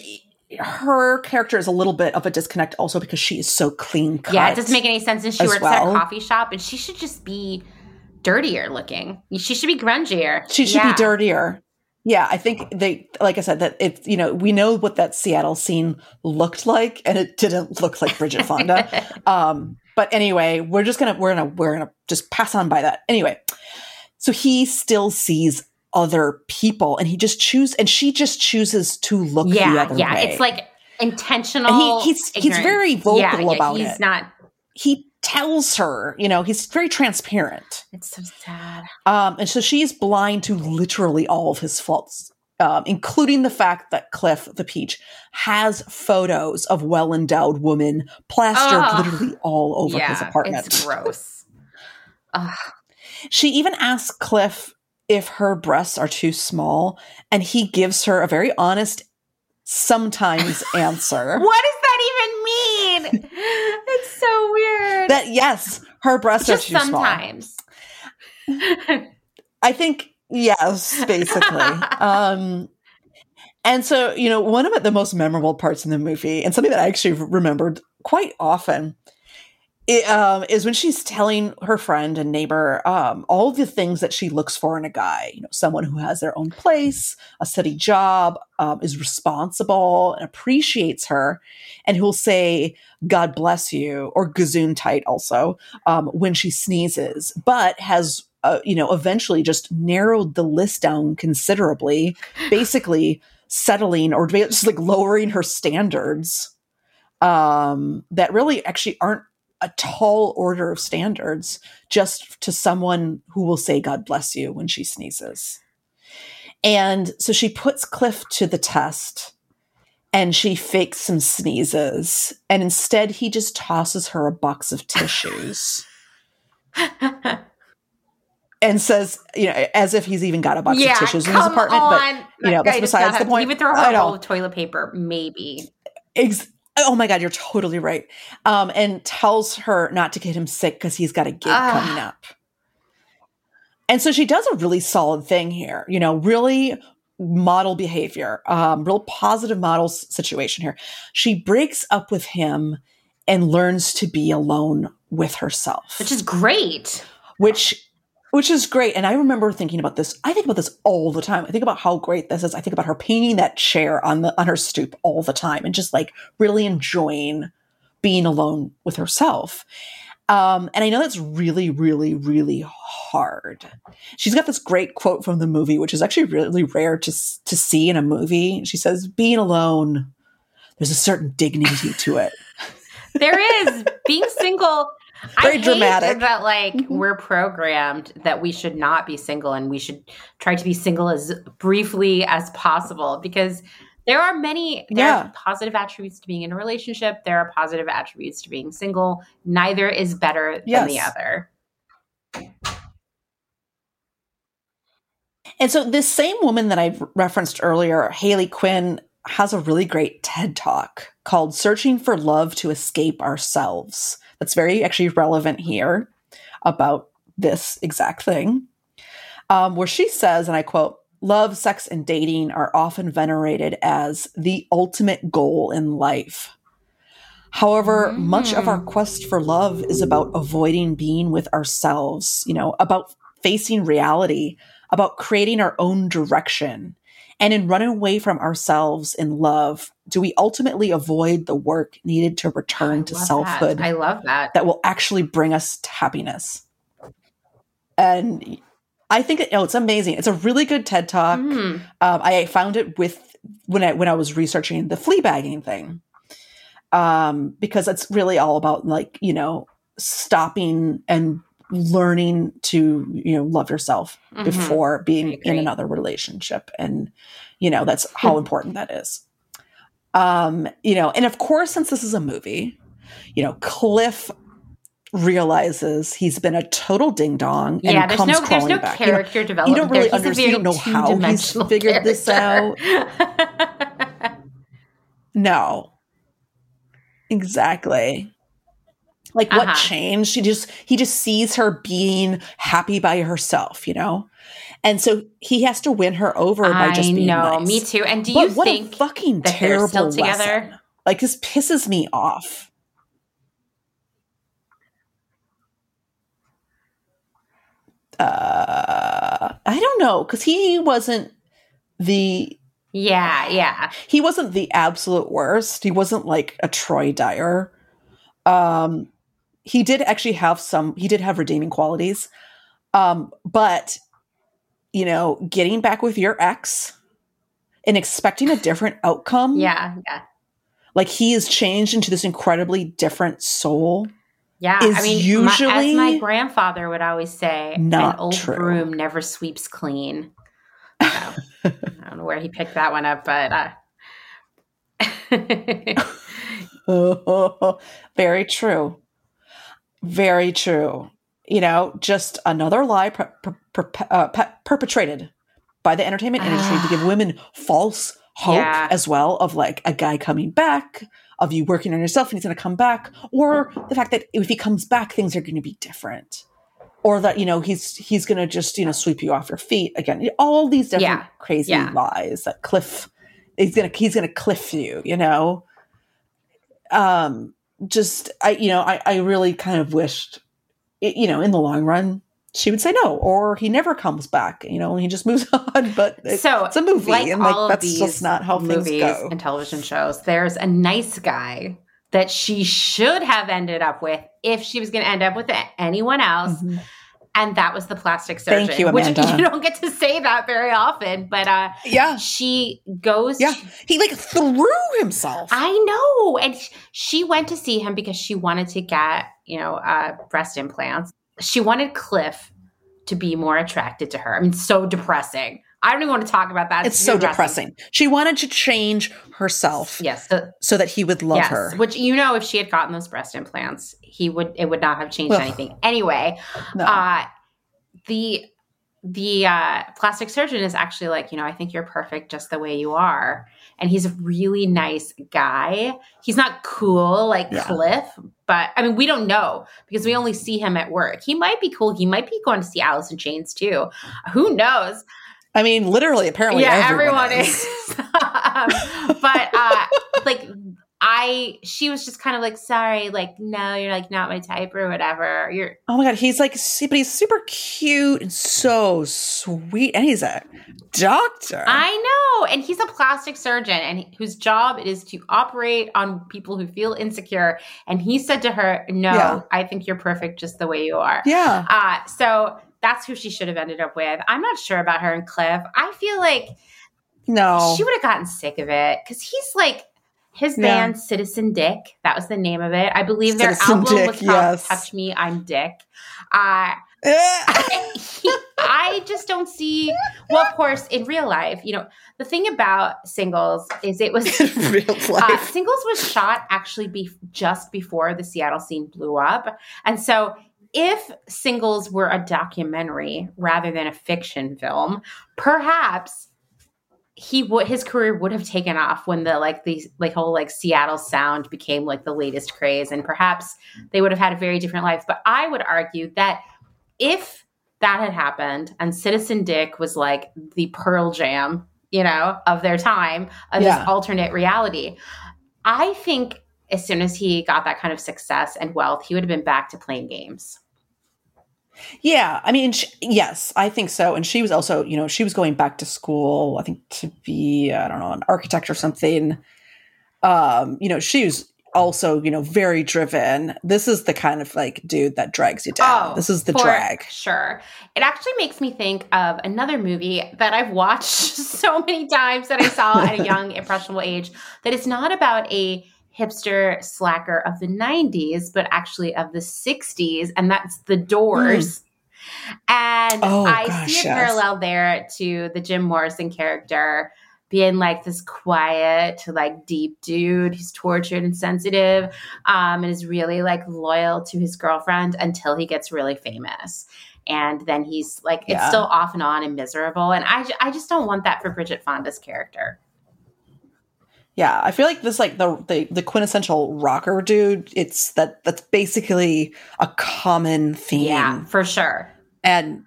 her character is a little bit of a disconnect also because she is so clean cut. Yeah, it doesn't make any sense. And she works at a coffee shop and she should just be dirtier looking. She should be grungier. She should Yeah. be dirtier. Yeah, I think they, like I said, that it's you know we know what that Seattle scene looked like, and it didn't look like Bridget Fonda. *laughs* um, but anyway, we're just gonna we're gonna we're gonna just pass on by that. Anyway, so he still sees other people, and he just choose, and she just chooses to look the Yeah, other yeah. way. It's like intentional. And he- he's- he's very vocal Yeah, yeah, about he's it. He's not. he tells her, you know, he's very transparent. It's so sad. Um, and so she's blind to literally all of his faults, um, including the fact that Cliff, the peach, has photos of well endowed women plastered Ugh. literally all over yeah, his apartment. It's gross. *laughs* Ugh. She even asks Cliff if her breasts are too small, and he gives her a very honest, sometimes *laughs* answer what does that even mean? *laughs* it's so weird. that yes, her breasts Just are too small. *laughs* I think yes, basically. *laughs* um, and so you know, one of the most memorable parts in the movie, and something that I actually remembered quite often, it, um, is when she's telling her friend and neighbor um, all the things that she looks for in a guy. You know, someone who has their own place, a steady job, um, is responsible, and appreciates her, and who will say "God bless you" or "Gazoon tight" also um, when she sneezes, but has uh, you know eventually just narrowed the list down considerably, *laughs* basically settling or just like lowering her standards um, that really actually aren't a tall order of standards just to someone who will say God bless you when she sneezes. And so she puts Cliff to the test and she fakes some sneezes. And instead, he just tosses her a box of tissues *laughs* and says, you know, as if he's even got a box yeah, of tissues in his apartment. On. you know, that's besides the point. He would throw her a roll of toilet paper, maybe. Ex- oh my God, you're totally right. Um, and tells her not to get him sick because he's got a gig Ah. coming up. And so she does a really solid thing here, you know, really model behavior, um, real positive model s- situation here. She breaks up with him and learns to be alone with herself Which is great. which which is great. And i remember thinking about this i think about this all the time. I think about how great this is. I think about her painting that chair on the on her stoop all the time and just like really enjoying being alone with herself. Um, and i know that's really really really hard. She's got this great quote from the movie which is actually really rare to to see in a movie. She says being alone there's a certain dignity to it. There is. Being single. Very I hate dramatic. that like Mhm. we're programmed that we should not be single and we should try to be single as briefly as possible because there are many there Yeah. are positive attributes to being in a relationship. There are positive attributes to being single. Neither is better than the other. And so this same woman that I referenced earlier, Hayley Quinn, has a really great TED talk called Searching for Love to Escape Ourselves. That's very actually relevant here about this exact thing. Um, where she says, and I quote, love, sex, and dating are often venerated as the ultimate goal in life. However, much of our Mm. quest for love is about avoiding being with ourselves, you know, about facing reality, about creating our own direction. And in running away from ourselves in love, do we ultimately avoid the work needed to return to selfhood That. I love that. that will actually bring us to happiness? And I think it, oh, it's amazing. It's a really good TED talk. Mm. Um, I found it with when I when I was researching the flea bagging thing. um, because it's really all about like you know stopping and learning to you know love yourself Mhm. before being in another relationship and you know that's how important that is um you know and of course since this is a movie you know cliff realizes he's been a total ding dong and yeah, comes no there's crawling no back You know, character development. really there. He's a understand- you don't know how he's figured this out. *laughs* No. Exactly. Like what Uh-huh. changed? He just he just sees her being happy by herself, you know? And so he has to win her over by just being know, nice. me too. And do but you what think a fucking terrible still together? lesson. Like this pisses me off. Uh, I don't know because he wasn't the Yeah, yeah. he wasn't the absolute worst. He wasn't like a Troy Dyer. Um, he did actually have some. He did have redeeming qualities. Um, but you know, getting back with your ex and expecting a different outcome. Yeah, yeah. like he is changed into this incredibly different soul. Yeah, Is I mean, my, usually as my grandfather would always say, not an old true. broom never sweeps clean. So, *laughs* I don't know where he picked that one up, but uh, *laughs* *laughs* Very true. Very true. You know, just another lie per- per- per- uh, pe- perpetrated by the entertainment industry to give *sighs* women false hope Yeah. as well of like a guy coming back, of you working on yourself and he's going to come back, or the fact that if he comes back, things are going to be different. Or that you know he's he's gonna just you know sweep you off your feet again. All these different Yeah. crazy Yeah. lies that Cliff he's gonna he's gonna cliff you. You know, um, just I you know I I really kind of wished it, you know in the long run she would say no or he never comes back. You know, and he just *laughs* moves on. But it- so it's a movie, like and like all of that's these just not how things movies go. and television shows. There's a nice guy that she should have ended up with if she was going to end up with anyone else. Mhm. And that was the plastic surgeon. Thank you, Which *laughs* Amanda. you don't get to say that very often, but uh, Yeah, she goes. yeah. He like threw himself. I know, and she went to see him because she wanted to get you know uh, breast implants. She wanted Cliff to be more attracted to her. I mean, so depressing. I don't even want to talk about that. it's so depressing. She wanted to change herself Yes, so that he would love yes. her. Which you know, if she had gotten those breast implants, he would. It would not have changed Ugh. anything. Anyway, No. uh the the uh plastic surgeon is actually like you know i think you're perfect just the way you are and he's a really nice guy he's not cool like Yeah. cliff but i mean we don't know because we only see him at work he might be cool he might be going to see alice in chains too who knows I mean, literally, apparently, yeah everyone, everyone is, *laughs* Um, but uh like i she was just kind of like sorry like no you're like not my type or whatever you're Oh my god, he's like, but he's super cute and so sweet, and he's a doctor. I know. And he's a plastic surgeon and he- whose job it is to operate on people who feel insecure. And he said to her, No, Yeah. I think you're perfect just the way you are. yeah, Uh, so that's who she should have ended up with. I'm not sure about her and Cliff. I feel like no, she would have gotten sick of it because he's like, his Yeah. band Citizen Dick, that was the name of it. I believe their Citizen album Dick, was called yes. Touch Me, I'm Dick. Uh, Eh. *laughs* *laughs* he, I just don't see. Well, of course, in real life, you know, the thing about singles is it was *laughs* real uh, singles was shot actually be, just before the Seattle scene blew up, and so if singles were a documentary rather than a fiction film, perhaps he would his career would have taken off when the like the like whole like Seattle sound became like the latest craze and perhaps they would have had a very different life but I would argue that if that had happened and Citizen Dick was like the Pearl Jam you know of their time of Yeah. this alternate reality I think as soon as he got that kind of success and wealth he would have been back to playing games Yeah, I mean, sh yes, I think so. And she was also, you know, she was going back to school, I think, to be, I don't know, an architect or something. Um, you know, she was also, you know, very driven. This is the kind of like dude that drags you down. this is the Oh, for drag. Sure. It actually makes me think of another movie that I've watched *laughs* so many times that I saw at a *laughs* young, impressionable age that it's not about a hipster slacker of the 90s, but actually of the 60s, and that's The Doors. Mm. And oh, I gosh, see a yes. parallel there to the Jim Morrison character being like this quiet, like deep dude who's tortured and sensitive, um, and is really like loyal to his girlfriend until he gets really famous. And then he's like, yeah. it's still off and on and miserable. And I, I just don't want that for Bridget Fonda's character. Yeah, I feel like this like the, the the quintessential rocker dude. It's that that's basically a common theme. Yeah, for sure. And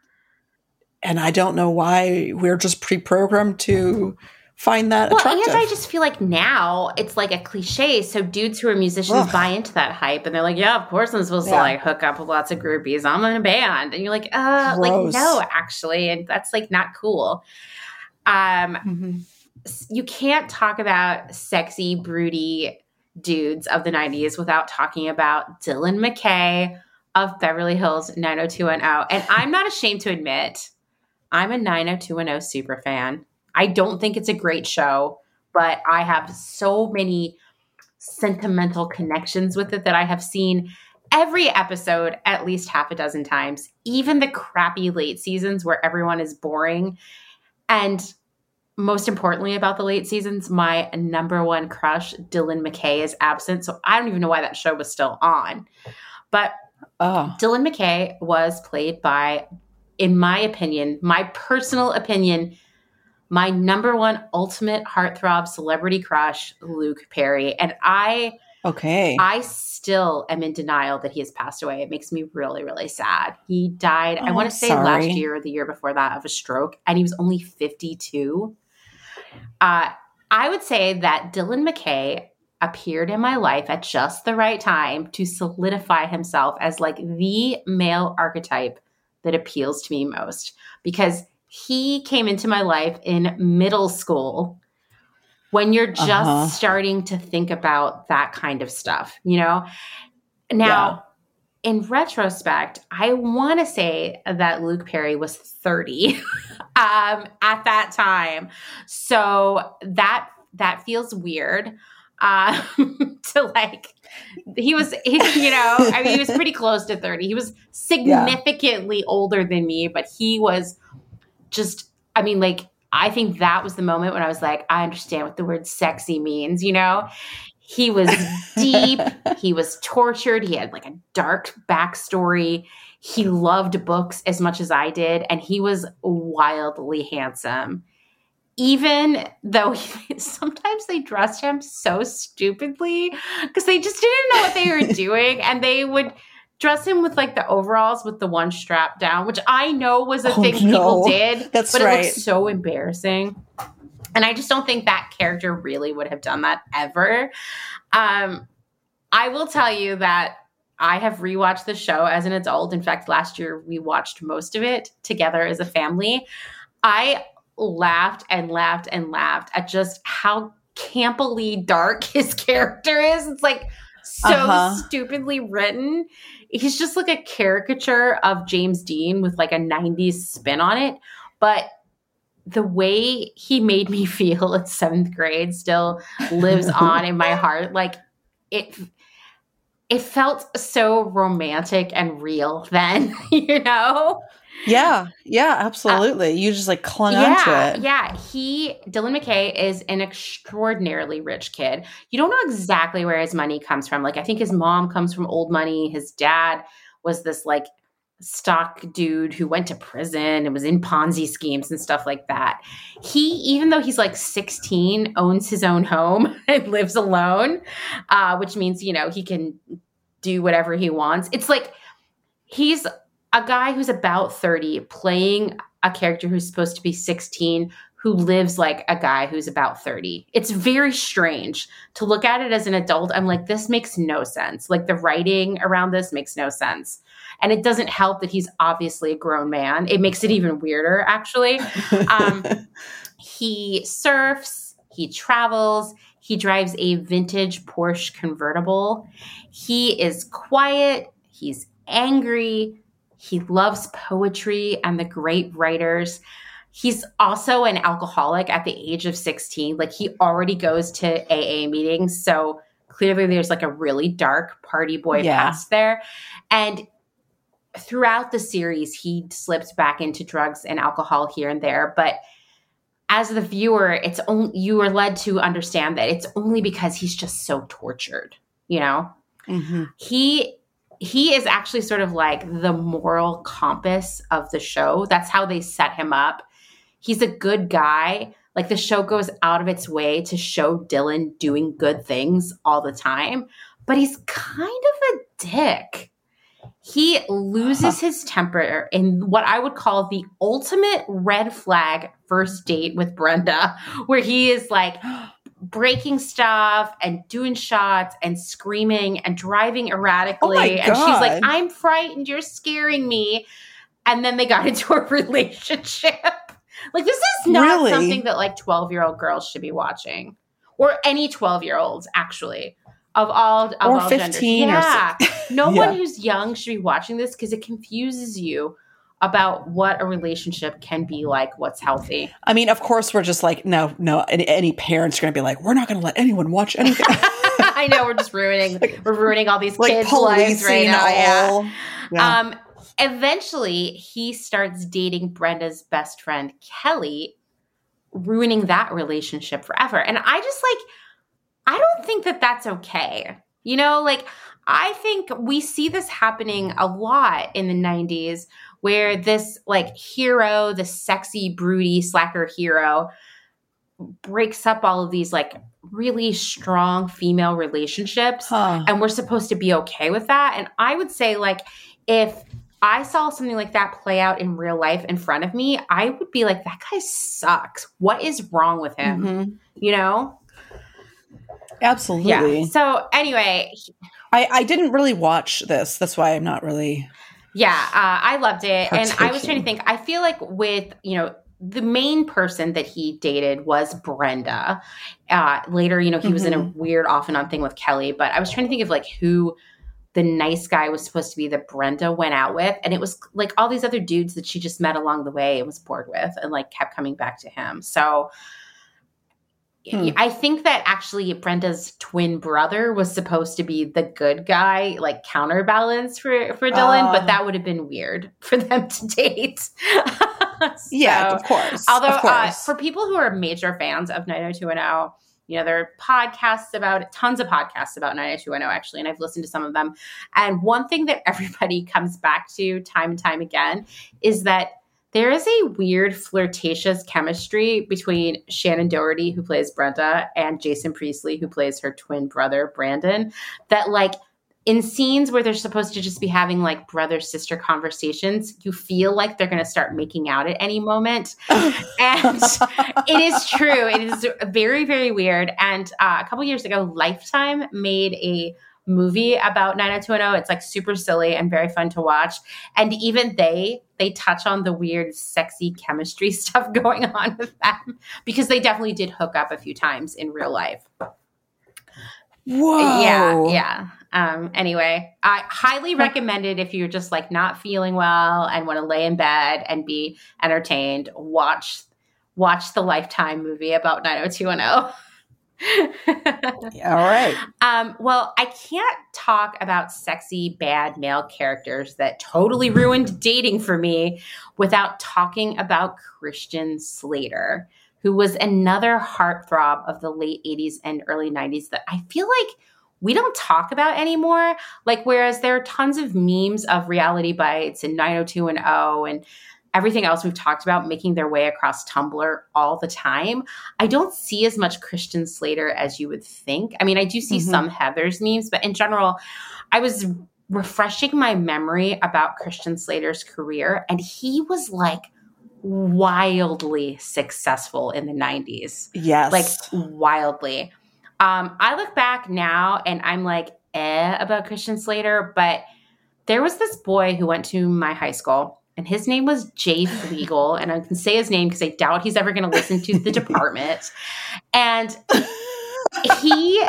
and I don't know why we're just pre-programmed to find that well, attractive. and I just feel like now it's like a cliche. So dudes who are musicians Ugh. buy into that hype, and they're like, "Yeah, of course I'm supposed yeah. to like hook up with lots of groupies. I'm in a band," and you're like, "Uh, Gross. like no, actually," and that's like not cool. Um, mm-hmm. You can't talk about sexy, broody dudes of the '90s without talking about Dylan McKay of Beverly Hills 90210, and I'm not ashamed to admit. I'm a 90210 super fan. I don't think it's a great show, but I have so many sentimental connections with it that I have seen every episode at least half a dozen times, even the crappy late seasons where everyone is boring. And most importantly about the late seasons, my number one crush, Dylan McKay, is absent. So I don't even know why that show was still on. But oh. Dylan McKay was played by, in my opinion, my personal opinion, my number one ultimate heartthrob celebrity crush, Luke Perry. And I Okay. I still am in denial that he has passed away. It makes me really, really sad. He died, oh, I want to say sorry. last year or the year before that, of a stroke, and he was only 52. Uh, I would say that Dylan McKay appeared in my life at just the right time to solidify himself as like the male archetype that appeals to me most because he came into my life in middle school when you're just uh-huh. starting to think about that kind of stuff, you know? Now, yeah. in retrospect, I want to say that Luke Perry was 30 *laughs* um, at that time. So that that feels weird um, *laughs* to like he was he, you know i mean he was pretty close to 30 he was significantly yeah. older than me but he was just, I mean, like, I think that was the moment when I was like, I understand what the word sexy means, you know? He was *laughs* deep, he was tortured, he had like a dark backstory. He loved books as much as I did, and he was wildly handsome. Even though he, *laughs* sometimes they dressed him so stupidly because they just didn't know what they were *laughs* doing, and they would dress him with like the overalls with the one strap down, which I know was a oh, thing no. people did. *laughs* That's but right. it looks so embarrassing. And I just don't think that character really would have done that ever. Um, I will tell you that I have rewatched the show as an adult. In fact, last year we watched most of it together as a family. I laughed and laughed and laughed at just how campily dark *laughs* his character is. It's like so uh-huh. stupidly written he's just like a caricature of James Dean with like a 90s spin on it. But the way he made me *laughs* feel at seventh grade still lives *laughs* on in my heart. Like it it felt so romantic and real *laughs* then, you know? Yeah, yeah, absolutely. Uh, you just like clung yeah, onto it. Yeah, he Dylan McKay is an extraordinarily rich kid. You don't know exactly where his money comes from. Like I think his mom comes from old money. His dad was this like stock dude who went to prison and was in Ponzi schemes and stuff like that. He, even though he's like 16, owns his own home *laughs* and lives alone, uh, which means, you know, he can do whatever he wants. It's like he's a guy who's about 30 playing a character who's supposed to be 16 who lives like a guy who's about 30. It's very strange to look at it as an adult. I'm like, this makes no sense. Like the writing around this makes no sense. And it doesn't help that he's obviously a grown man. It makes it even weirder, actually. Um, *laughs* he surfs, he travels, he drives a vintage Porsche convertible. He is quiet, he's angry, he loves poetry and the great writers. He's also an alcoholic at the age of 16. Like he already goes to AA meetings. So clearly there's like a really dark party boy Yeah. past there. And throughout the series, he slips back into drugs and alcohol here and there. But as the viewer, it's only you are led to understand that it's only because he's just so tortured, you know? Mhm. he he is actually sort of like the moral compass of the show that's how they set him up he's a good guy like the show goes out of its way to show dylan doing good things all the time but he's kind of a dick he loses uh-huh. his temper in what i would call the ultimate red flag first date with brenda where he is like *gasps* breaking stuff and doing shots and screaming and driving erratically. Oh and she's like, I'm frightened, you're scaring me. And then they got *laughs* into a relationship. like, this is not Really? something that like 12 year old girls should be watching, or any 12 year olds, actually. Of all, of Or all 15 genders. Yeah. no *laughs* Yeah. one who's young should be watching this because it confuses you about what a relationship can be like, what's healthy. I mean, of course, we're just like, no, no. Any, any parents are going to be like, we're not going to let anyone watch anything. *laughs* I know we're just ruining *laughs* we're ruining all these like kids' lives right now. Yeah. Yeah. Um. Eventually, he starts dating Brenda's best friend Kelly, ruining that relationship forever. And I just like, I don't think that that's okay. You know, like I think we see this happening a lot in the '90s, where this like hero, the sexy, broody, slacker hero, breaks up all of these like really strong female relationships Huh. and we're supposed to be okay with that and i would say like if i saw something like that play out in real life in front of me i would be like that guy sucks what is wrong with him Mhm. you know Absolutely. yeah so anyway I, I didn't really watch this. That's why I'm not really. Yeah, uh, I loved it, and I was trying to think. I feel like with you know the main person that he dated was Brenda. Uh, later, you know, he was in a weird off and on thing with Kelly, but I was trying to think of like who the nice guy was supposed to be that Brenda went out with, and it was like all these other dudes that she just met along the way and was bored with, and like kept coming back to him. So. Hmm. I think that actually Brenda's twin brother was supposed to be the good guy, like counterbalance for for Dylan, Ah. but that would have been weird *laughs* for them to date. *laughs* Yeah, of course. although of uh, for people who are major fans of 90210, you know there are podcasts about it, tons of podcasts about 90210 actually, and I've listened to some of them. And one thing that *laughs* everybody comes back to time and time again is that there is a weird flirtatious chemistry between Shannen Doherty, who plays Brenda, and Jason Priestley, who plays her twin brother, Brandon, that like in scenes where they're supposed to just be having like brother sister conversations, you feel like they're going to start making out at any moment. *laughs* And it is true. It is very, very weird. And uh, a couple years ago, Lifetime made a movie about 90210. It's like super silly and very fun to watch. And even they they touch on the weird, sexy chemistry *laughs* stuff going on with them because they definitely did hook up a few times in real life. Whoa. Yeah, yeah. Um, anyway, I highly recommend it if you're just like not feeling well and want to lay in bed and be entertained. Watch watch the Lifetime movie about 90210. *laughs* *laughs* All right. Um, well, I can't talk about sexy, bad male characters that totally ruined dating for me without talking about Christian Slater, who was another heartthrob of the late 80s and early 90s that I feel like we don't talk about anymore. Like, whereas there are tons of memes of reality bites and 90210 and everything else we've talked about making their way across Tumblr all the time. I don't see as much Christian Slater as you would think. I mean, I do see Mhm. some Heathers memes, but in general, I was refreshing my memory about Christian Slater's career, and he was like wildly successful in the 90s Yes. like wildly. Um, I look back now and I'm like, eh, about Christian Slater, but there was this boy who went to my high school, and his name was Jay Flegel, and I can say his name because I doubt he's ever going to listen to the department. And he,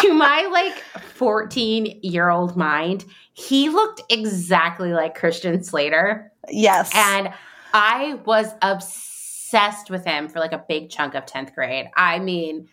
to my like 14 year old mind, he looked exactly like Christian Slater. yes. And I was obsessed with him for like a big chunk of 10th grade. I mean,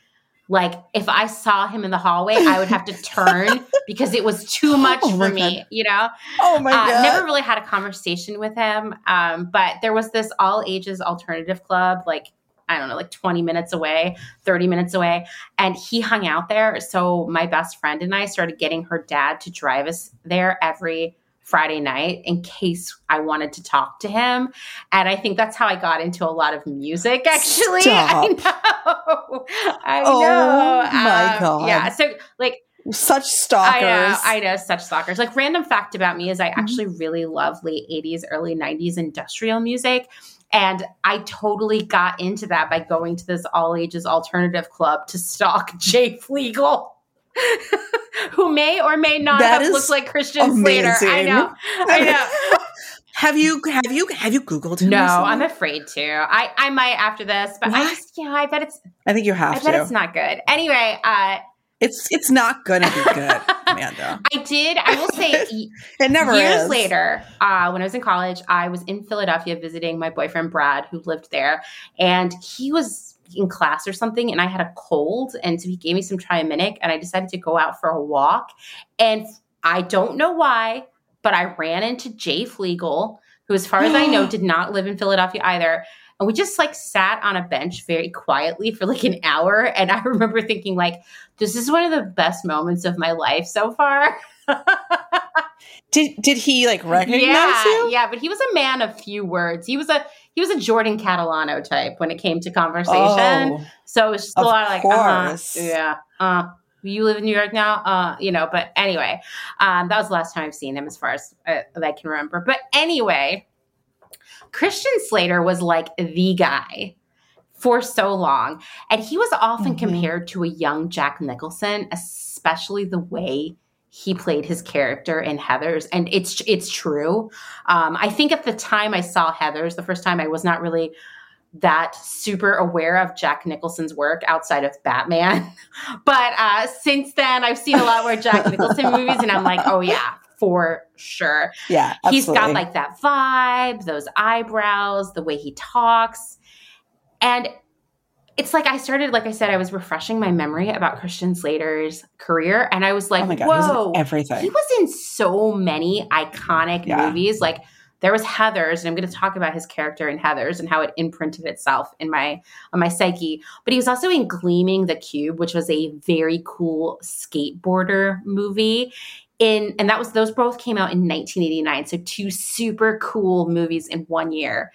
like if I saw him in the hallway, I would have to turn *laughs* because it was too much Oh for me, God. you know? Oh my Uh, god. never really had a conversation with him. Um, but there was this all ages alternative club, like, I don't know, like 20 minutes away, 30 minutes away. And he hung out there. So my best friend and I started getting her dad to drive us there every Friday night in case I wanted to talk to him. And I think that's how I got into a lot of music, actually. *laughs* I know. I Oh know. my Um, God. Yeah. So, like, Such stalkers. I know, I know, such stalkers. Like random fact about me is I Mm-hmm. actually really love late 80s, early 90s industrial music. And I totally got into that by going to this all ages alternative club to stalk *laughs* Jay Flegel. Who may or may not That have looked like Christian Slater. I know. I know. *laughs* have you have you have you googled him? No. I'm afraid to. I, I might after this, but I just yeah, I bet it's I think you I have bet to. it's not good. Anyway, uh It's it's not gonna be good, *laughs* Amanda. I did, I will say *laughs* It never years is. later, uh, when I was in college, I was in Philadelphia visiting my boyfriend Brad, who lived there, and he was in class or something, and I had a cold, and so he gave me some Triaminic, and I decided to go out for a walk, and I don't know why, but I ran into Jay Flegel, who, as far as I know, *gasps* did not live in Philadelphia either. And we just like sat on a bench very quietly for like an hour. And I *laughs* remember thinking, like, this is one of the best moments of my life so far. *laughs* Did did he like recognize yeah, you? Yeah, but he was a man of few words. He was a he was a Jordan Catalano type when it came to conversation. Oh, so it was just a lot of like, uh-huh, yeah, uh, you live in New York now, uh, you know. But anyway, um, that was the last time I've seen him, as far as uh, I can remember. But anyway, Christian Slater was like the guy for so long, and he was often Mhm. compared to a young Jack Nicholson, especially the way he played his character in Heathers, and it's it's true. Um, I think at the time I saw Heathers the first time, I was not really that super aware of Jack Nicholson's work outside of Batman. *laughs* but uh, since then, I've seen a lot more Jack *laughs* Nicholson movies, and I'm like, oh yeah, for sure. Yeah, He's got like that vibe, those eyebrows, the way he talks. And it's like I started, like I said, I was refreshing my memory about Christian Slater's career. And I was like, oh my god, he was in everything. he was in so many iconic Yeah. movies. Like there was Heathers, and I'm going to talk about his character in Heathers and how it imprinted itself in my on my psyche. But he was also in Gleaming the Cube, which was a very cool skateboarder movie. In and that was those both came out in 1989. So two super cool movies in one year.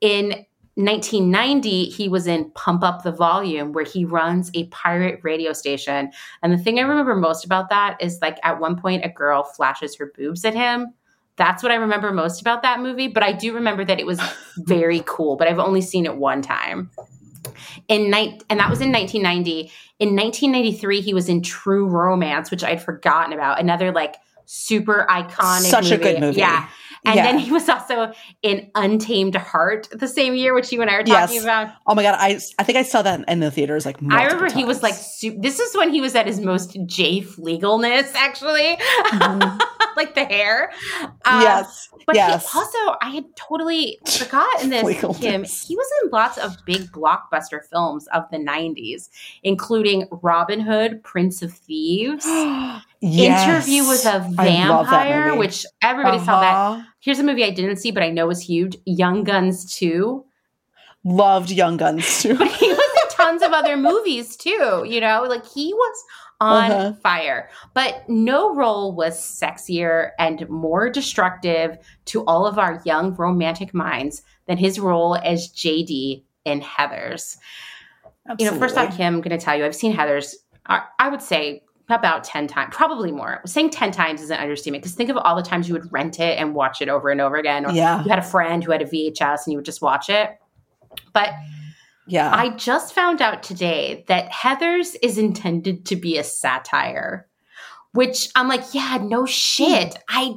In 1990, he was in Pump Up the Volume, where he runs a pirate radio station. And the thing I remember most about that is like at one point, a girl flashes her boobs at him. That's what I remember most about that movie. But I do remember that it was *laughs* very cool, but I've only seen it one time. In night, and that was in 1990. In 1993, he was in True Romance, which I'd forgotten about. Another like super iconic, Such a good movie. Yeah, and Yeah. then he was also in Untamed Heart the same year, which you and I were talking Yes. about. Oh my god, I I think I saw that in the theaters like I remember he was like, su- this is when he was at his most Jay Flegelness, actually, Mhm. *laughs* like the hair. Um, yes, But yes. he also, I had totally forgotten *laughs* this. Him, he was in lots of big blockbuster films of the '90s, including Robin Hood, Prince of Thieves, *gasps* *gasps* Yes. Interview with a Vampire, which everybody saw that. Uh-huh. Here's a movie I didn't see, but I know was huge: Young Guns 2. Loved Young Guns *laughs* too. But he was in tons of other movies too, you know, like he was on Uh-huh. fire. But no role was sexier and more destructive to all of our young romantic minds than his role as JD in Heathers. You know, first off, Absolutely. Kim, I'm going to tell you, I've seen Heathers, I would say about 10 times, probably more. Saying 10 times is an understatement because think of all the times you would rent it and watch it over and over again. Or yeah, you had a friend who had a VHS and you would just watch it. But yeah. I just found out today that Heathers is intended to be a satire, which I'm like, yeah, no shit. I,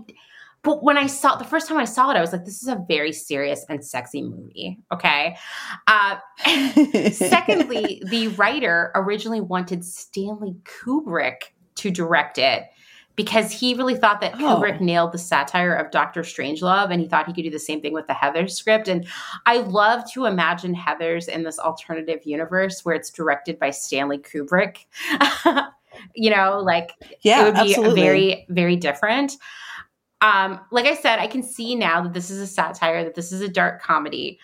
but when I saw the first time I saw it, I was like, this is a very serious and sexy movie. Okay. Uh, *laughs* secondly, the writer originally wanted Stanley Kubrick to direct it because he really thought that Oh. Kubrick nailed the satire of Doctor Strangelove and he thought he could do the same thing with the Heather script. And I love to imagine Heathers in this alternative universe where it's directed by Stanley Kubrick. *laughs* you know, like Yeah, it would be absolutely. very, very different. Um, like I said, I can see now that this is a satire, that this is a dark comedy.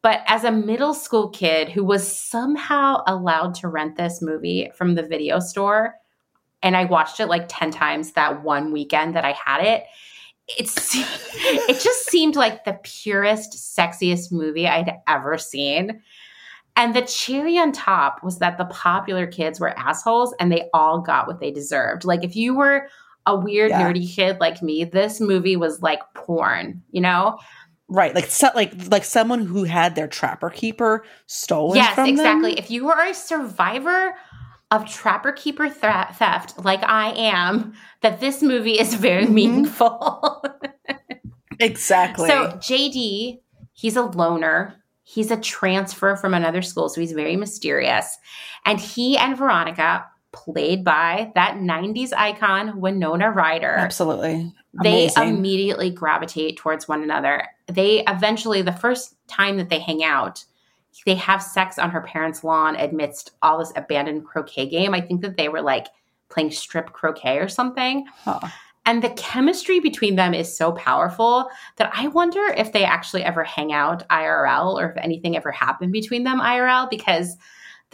But as a middle school kid who was somehow allowed to rent this movie from the video store, and I watched it like 10 times that one weekend that I had it, it's *laughs* it just seemed like the purest, sexiest movie I'd ever seen. And the cherry on top was that the popular kids were assholes and they all got what they deserved. Like if you were a weird, Yeah. nerdy kid like me, this movie was like porn, you know? right, like so, like like someone who had their trapper keeper stolen yes, exactly. them. If you are a survivor of trapper keeper theft, like I am, that this movie is very Mhm. meaningful. *laughs* Exactly. So JD, he's a loner. He's a transfer from another school, so he's very mysterious. And he and Veronica, played by that 90s icon Winona Ryder, Absolutely. they immediately gravitate towards one another. They eventually, the first time that they hang out, they have sex on her parents' lawn amidst all this abandoned croquet game. I think that they were like playing strip croquet or something. Huh. And the chemistry between them is so powerful that I wonder if they actually ever hang out IRL or if anything ever happened between them IRL because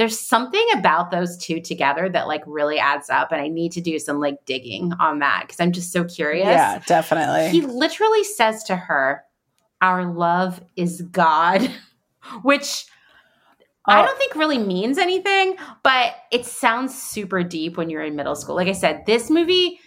there's something about those two together that like really adds up. And I need to do some like digging on that because I'm just so curious. Yeah, definitely. He literally says to her, Our love is God, *laughs* which I Oh. don't think really means anything, but it sounds super deep when you're in middle school. Like I said, this movie,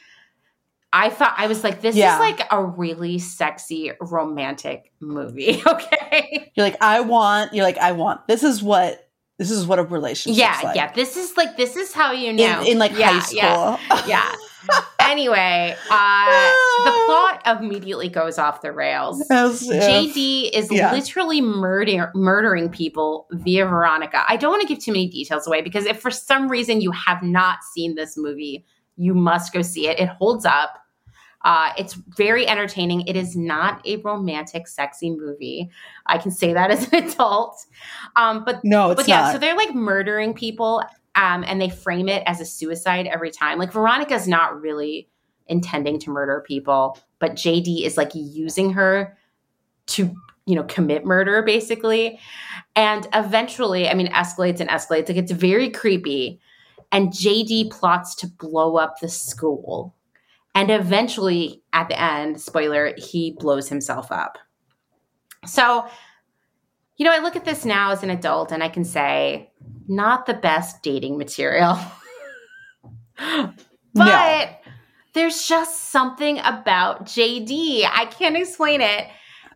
I thought, I was like, this Yeah. is like a really sexy romantic movie. *laughs* Okay. You're like, I want. You're like, I want. This is what. This is what a relationship. yeah. like. Yeah. This is like, this is how you know. In, in like Yeah, high school. Yeah. *laughs* yeah. Anyway, uh, the *laughs* plot immediately goes off the rails. Yes. JD is Yeah. literally murder- murdering people via Veronica. I don't want to give too many details away because if for some reason you have not seen this movie, you must go see it. It holds up. Uh, it's very entertaining. It is not a romantic, sexy movie. I can say that *laughs* as an adult. Um, but No, it's but yeah, not. so they're like murdering people, um, and they frame it as a suicide every time. Like Veronica's not really intending to murder people, but JD is like using her to, you know, commit murder basically. And eventually, I mean, escalates and escalates. Like it's very creepy. And JD plots to blow up the school. And eventually, at the end, spoiler, he blows himself up. So, you know, I look at this now as an adult and I can say, not the best dating material. *laughs* but No. there's just something about JD. I can't explain it.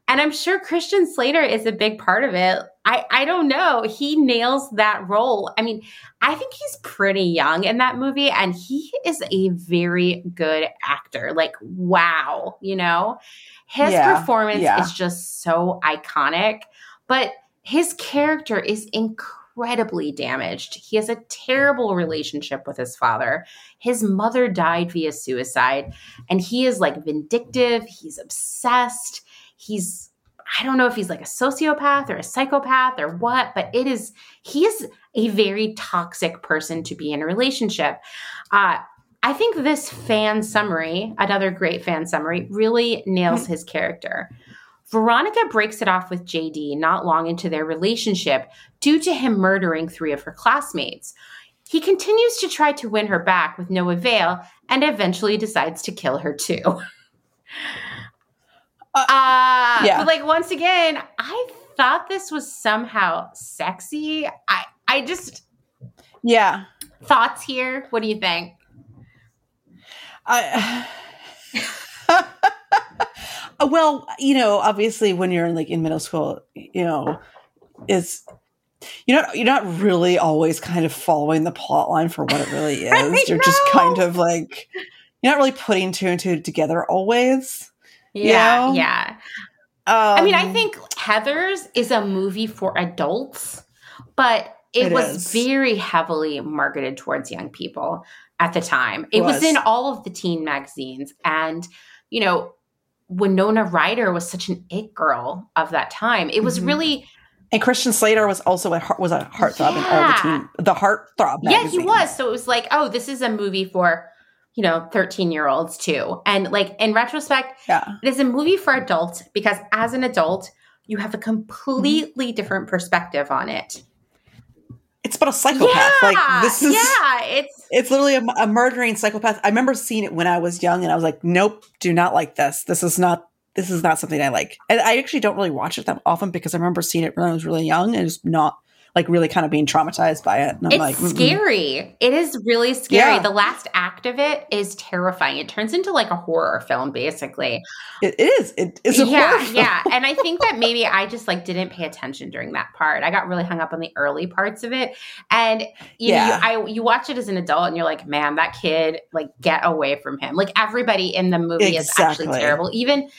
And I'm sure Christian Slater is a big part of it. I, I don't know. He nails that role. I mean, I think he's pretty young in that movie, and he is a very good actor. Like, wow, you know? His Yeah, performance yeah. is just so iconic, but his character is incredibly damaged. He has a terrible relationship with his father. His mother died via suicide, and he is like vindictive. He's obsessed. He's, I don't know if he's like a sociopath or a psychopath or what, but it is, he is a very toxic person to be in a relationship. Uh, I think this fan summary, another great fan summary, really nails his character. Veronica breaks it off with JD not long into their relationship due to him murdering three of her classmates. He continues to try to win her back with no avail and eventually decides to kill her too. *laughs* Uh, Uh, yeah. But like once again, I thought this was somehow sexy. I I just yeah. thoughts here. What do you think? I, *sighs* *laughs* well, you know, obviously when you're in like in middle school, you know, is you're not you're not really always kind of following the plot line for what it really *laughs* is. you're just kind of like you're not really putting two and two together always. Yeah, know? yeah. Um, I mean, I think Heathers is a movie for adults, but it, It was is. very heavily marketed towards young people. at the time. It was. Was. in all of the teen magazines. And, you know, Winona Ryder was such an it girl of that time. It was Mhm. really And Christian Slater was also a heart- was a heartthrob in all the teen the heartthrob Yeah, he was. So it was like, oh, this is a movie for, you know, 13 year olds too. And like in retrospect, Yeah. it is a movie for adults because as an adult, you have a completely mm-hmm. different perspective on it. It's about a psychopath. like this is yeah, it's it's literally a, a murdering psychopath. I remember seeing it when I was young, and I was like, "Nope, do not like this. This is not. This is not something I like." And I actually don't really watch it that often because I remember seeing it when I was really young and just not like really kind of being traumatized by it. And I'm it's like, "Mm-mm." scary. It is really scary. Yeah. The last act of it is terrifying. It turns into like a horror film, basically. It, is. It is a yeah, horror film. yeah. And I think that *laughs* maybe I just like didn't pay attention during that part. I got really hung up on the early parts of it, and you Yeah. know, you, I you watch it as an adult, and you're like, man, that kid, like, get away from him. Like everybody in the movie is actually terrible. Even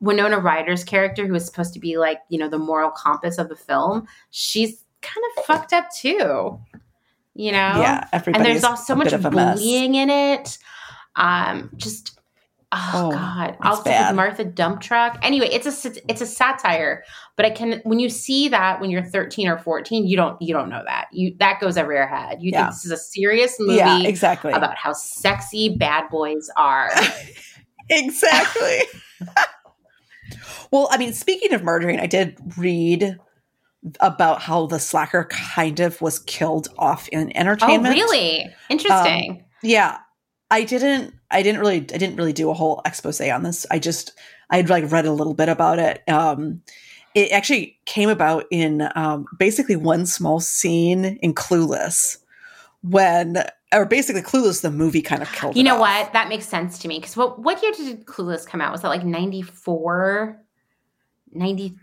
Winona Ryder's character, who is supposed to be like you know the moral compass of the film, she's kind of fucked up too. You know, Yeah, and there's also so much of a mess. bullying in it. Um, just oh, Oh, god, also bad. with Martha Dump Truck. Anyway, it's a it's a satire, but I can when you see that when you're 13 or 14, you don't you don't know that you that goes over your head. You Yeah. think this is a serious movie Yeah, exactly. about how sexy bad boys are. *laughs* exactly. *laughs* well, I mean, speaking of murdering, I did read about how the slacker kind of was killed off in entertainment. oh, really? Interesting. Yeah. I didn't I didn't really I didn't really do a whole expose on this. I just I had like read a little bit about it. Um it actually came about in um basically one small scene in Clueless when or basically Clueless the movie kind of killed you know off. what? That makes sense to me because what what year did Clueless come out? Was that like 94? 90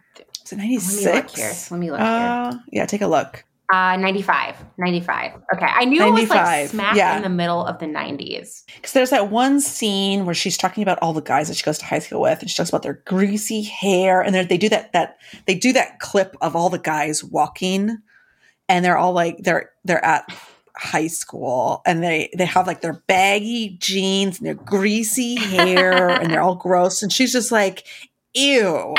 Is it Let me look 96? here. Let me look here. Uh, yeah, take a look. Uh, 95. 95. Okay. I knew it was like smack yeah. in the middle of the 90s. Because there's that one scene where she's talking about all the guys that she goes to high school with, and she talks about their greasy hair, and they do that that they do that clip of all the guys walking, and they're all like they're they're at high school, and they they have like their baggy jeans and their greasy hair, and they're all *laughs* gross, and she's just like, "Ew,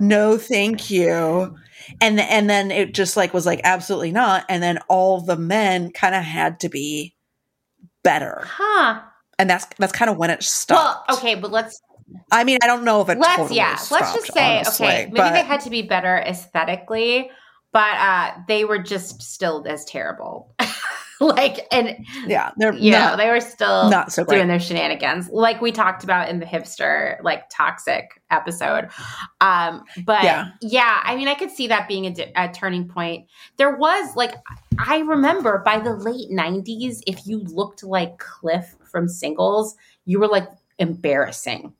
no, thank you." And and then it just like was like absolutely not, and then all the men kind of had to be better Huh. and that's that's kind of when it stopped. Well, okay, but let's I mean, I don't know if it let's totally yeah, let's just say honestly, okay, maybe but they had to be better aesthetically, but uh they were just still as terrible. *laughs* *laughs* like and yeah, they're yeah, they were still not so great. doing their shenanigans like we talked about in the hipster like toxic episode um but Yeah. yeah, i mean i could see that being a, di- a turning point there was like i remember by the late 90s if you looked like cliff from singles you were like embarrassing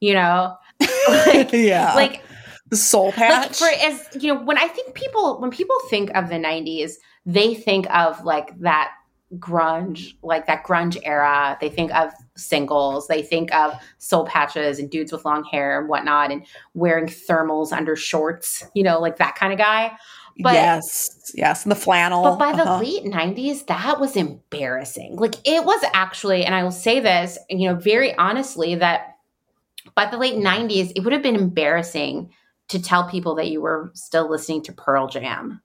you know *laughs* like, yeah, like the soul like patch. for as you know when i think people when people think of the 90s they think of like that grunge like that grunge era they think of singles they think of soul patches and dudes with long hair and whatnot and wearing thermals under shorts you know like that kind of guy but- yes, yes, and the flannel. but by the uh-huh. late 90s, that was embarrassing. Like it was actually, and I will say this, you know, very honestly, that by the late 90s, it would have been embarrassing to tell people that you were still listening to Pearl Jam.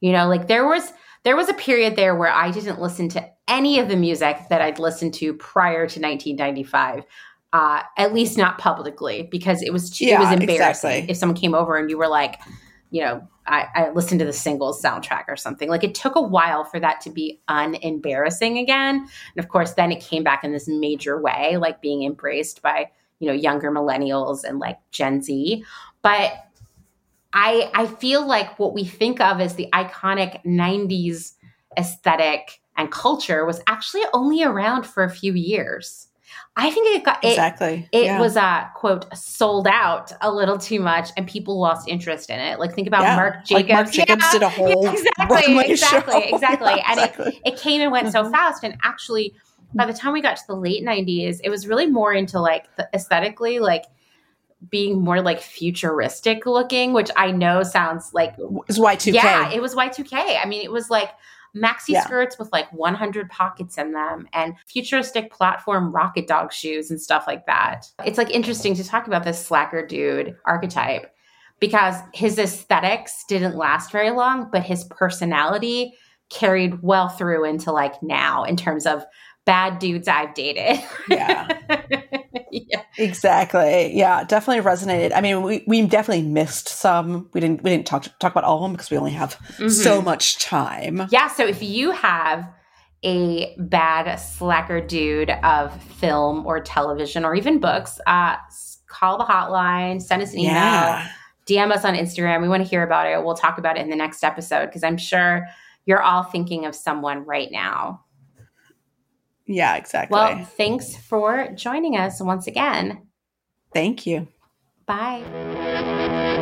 You know, like there was there was a period there where I didn't listen to any of the music that I'd listened to prior to 1995. Uh, at least not publicly, because it was too, it was embarrassing. exactly. If someone came over and you were like, you know, I, I listened to the singles soundtrack or something. Like it took a while for that to be unembarrassing again. And of course, then it came back in this major way, like being embraced by, you know, younger millennials and like Gen Z. But I I feel like what we think of as the iconic 90s aesthetic and culture was actually only around for a few years. I think it got it, exactly. it yeah. was uh quote sold out a little too much and people lost interest in it like think about Yeah, mark like jacobs Marc Jacobs Yeah, did a whole *laughs* exactly exactly show. *laughs* exactly and it, exactly. it came and went so Mhm. fast and actually by the time we got to the late 90s it was really more into like the aesthetically like being more like futuristic looking which i know sounds like It's Y two K. yeah, it was Y2K. I mean, it was like maxi Yeah. skirts with like 100 pockets in them and futuristic platform rocket dog shoes and stuff like that. It's like interesting to talk about this slacker dude archetype because his aesthetics didn't last very long, but his personality carried well through into like now in terms of bad dudes I've dated. Yeah. *laughs* *laughs* yeah. Exactly. Yeah, definitely resonated. I mean, we, we definitely missed some. We didn't we didn't talk talk about all of them because we only have so Mhm. much time. Yeah. So if you have a bad slacker dude of film or television or even books, uh, call the hotline, send us an email, Yeah. DM us on Instagram. We want to hear about it. We'll talk about it in the next episode because I'm sure you're all thinking of someone right now. Yeah, exactly. Well, thanks for joining us once again. Thank you. Bye.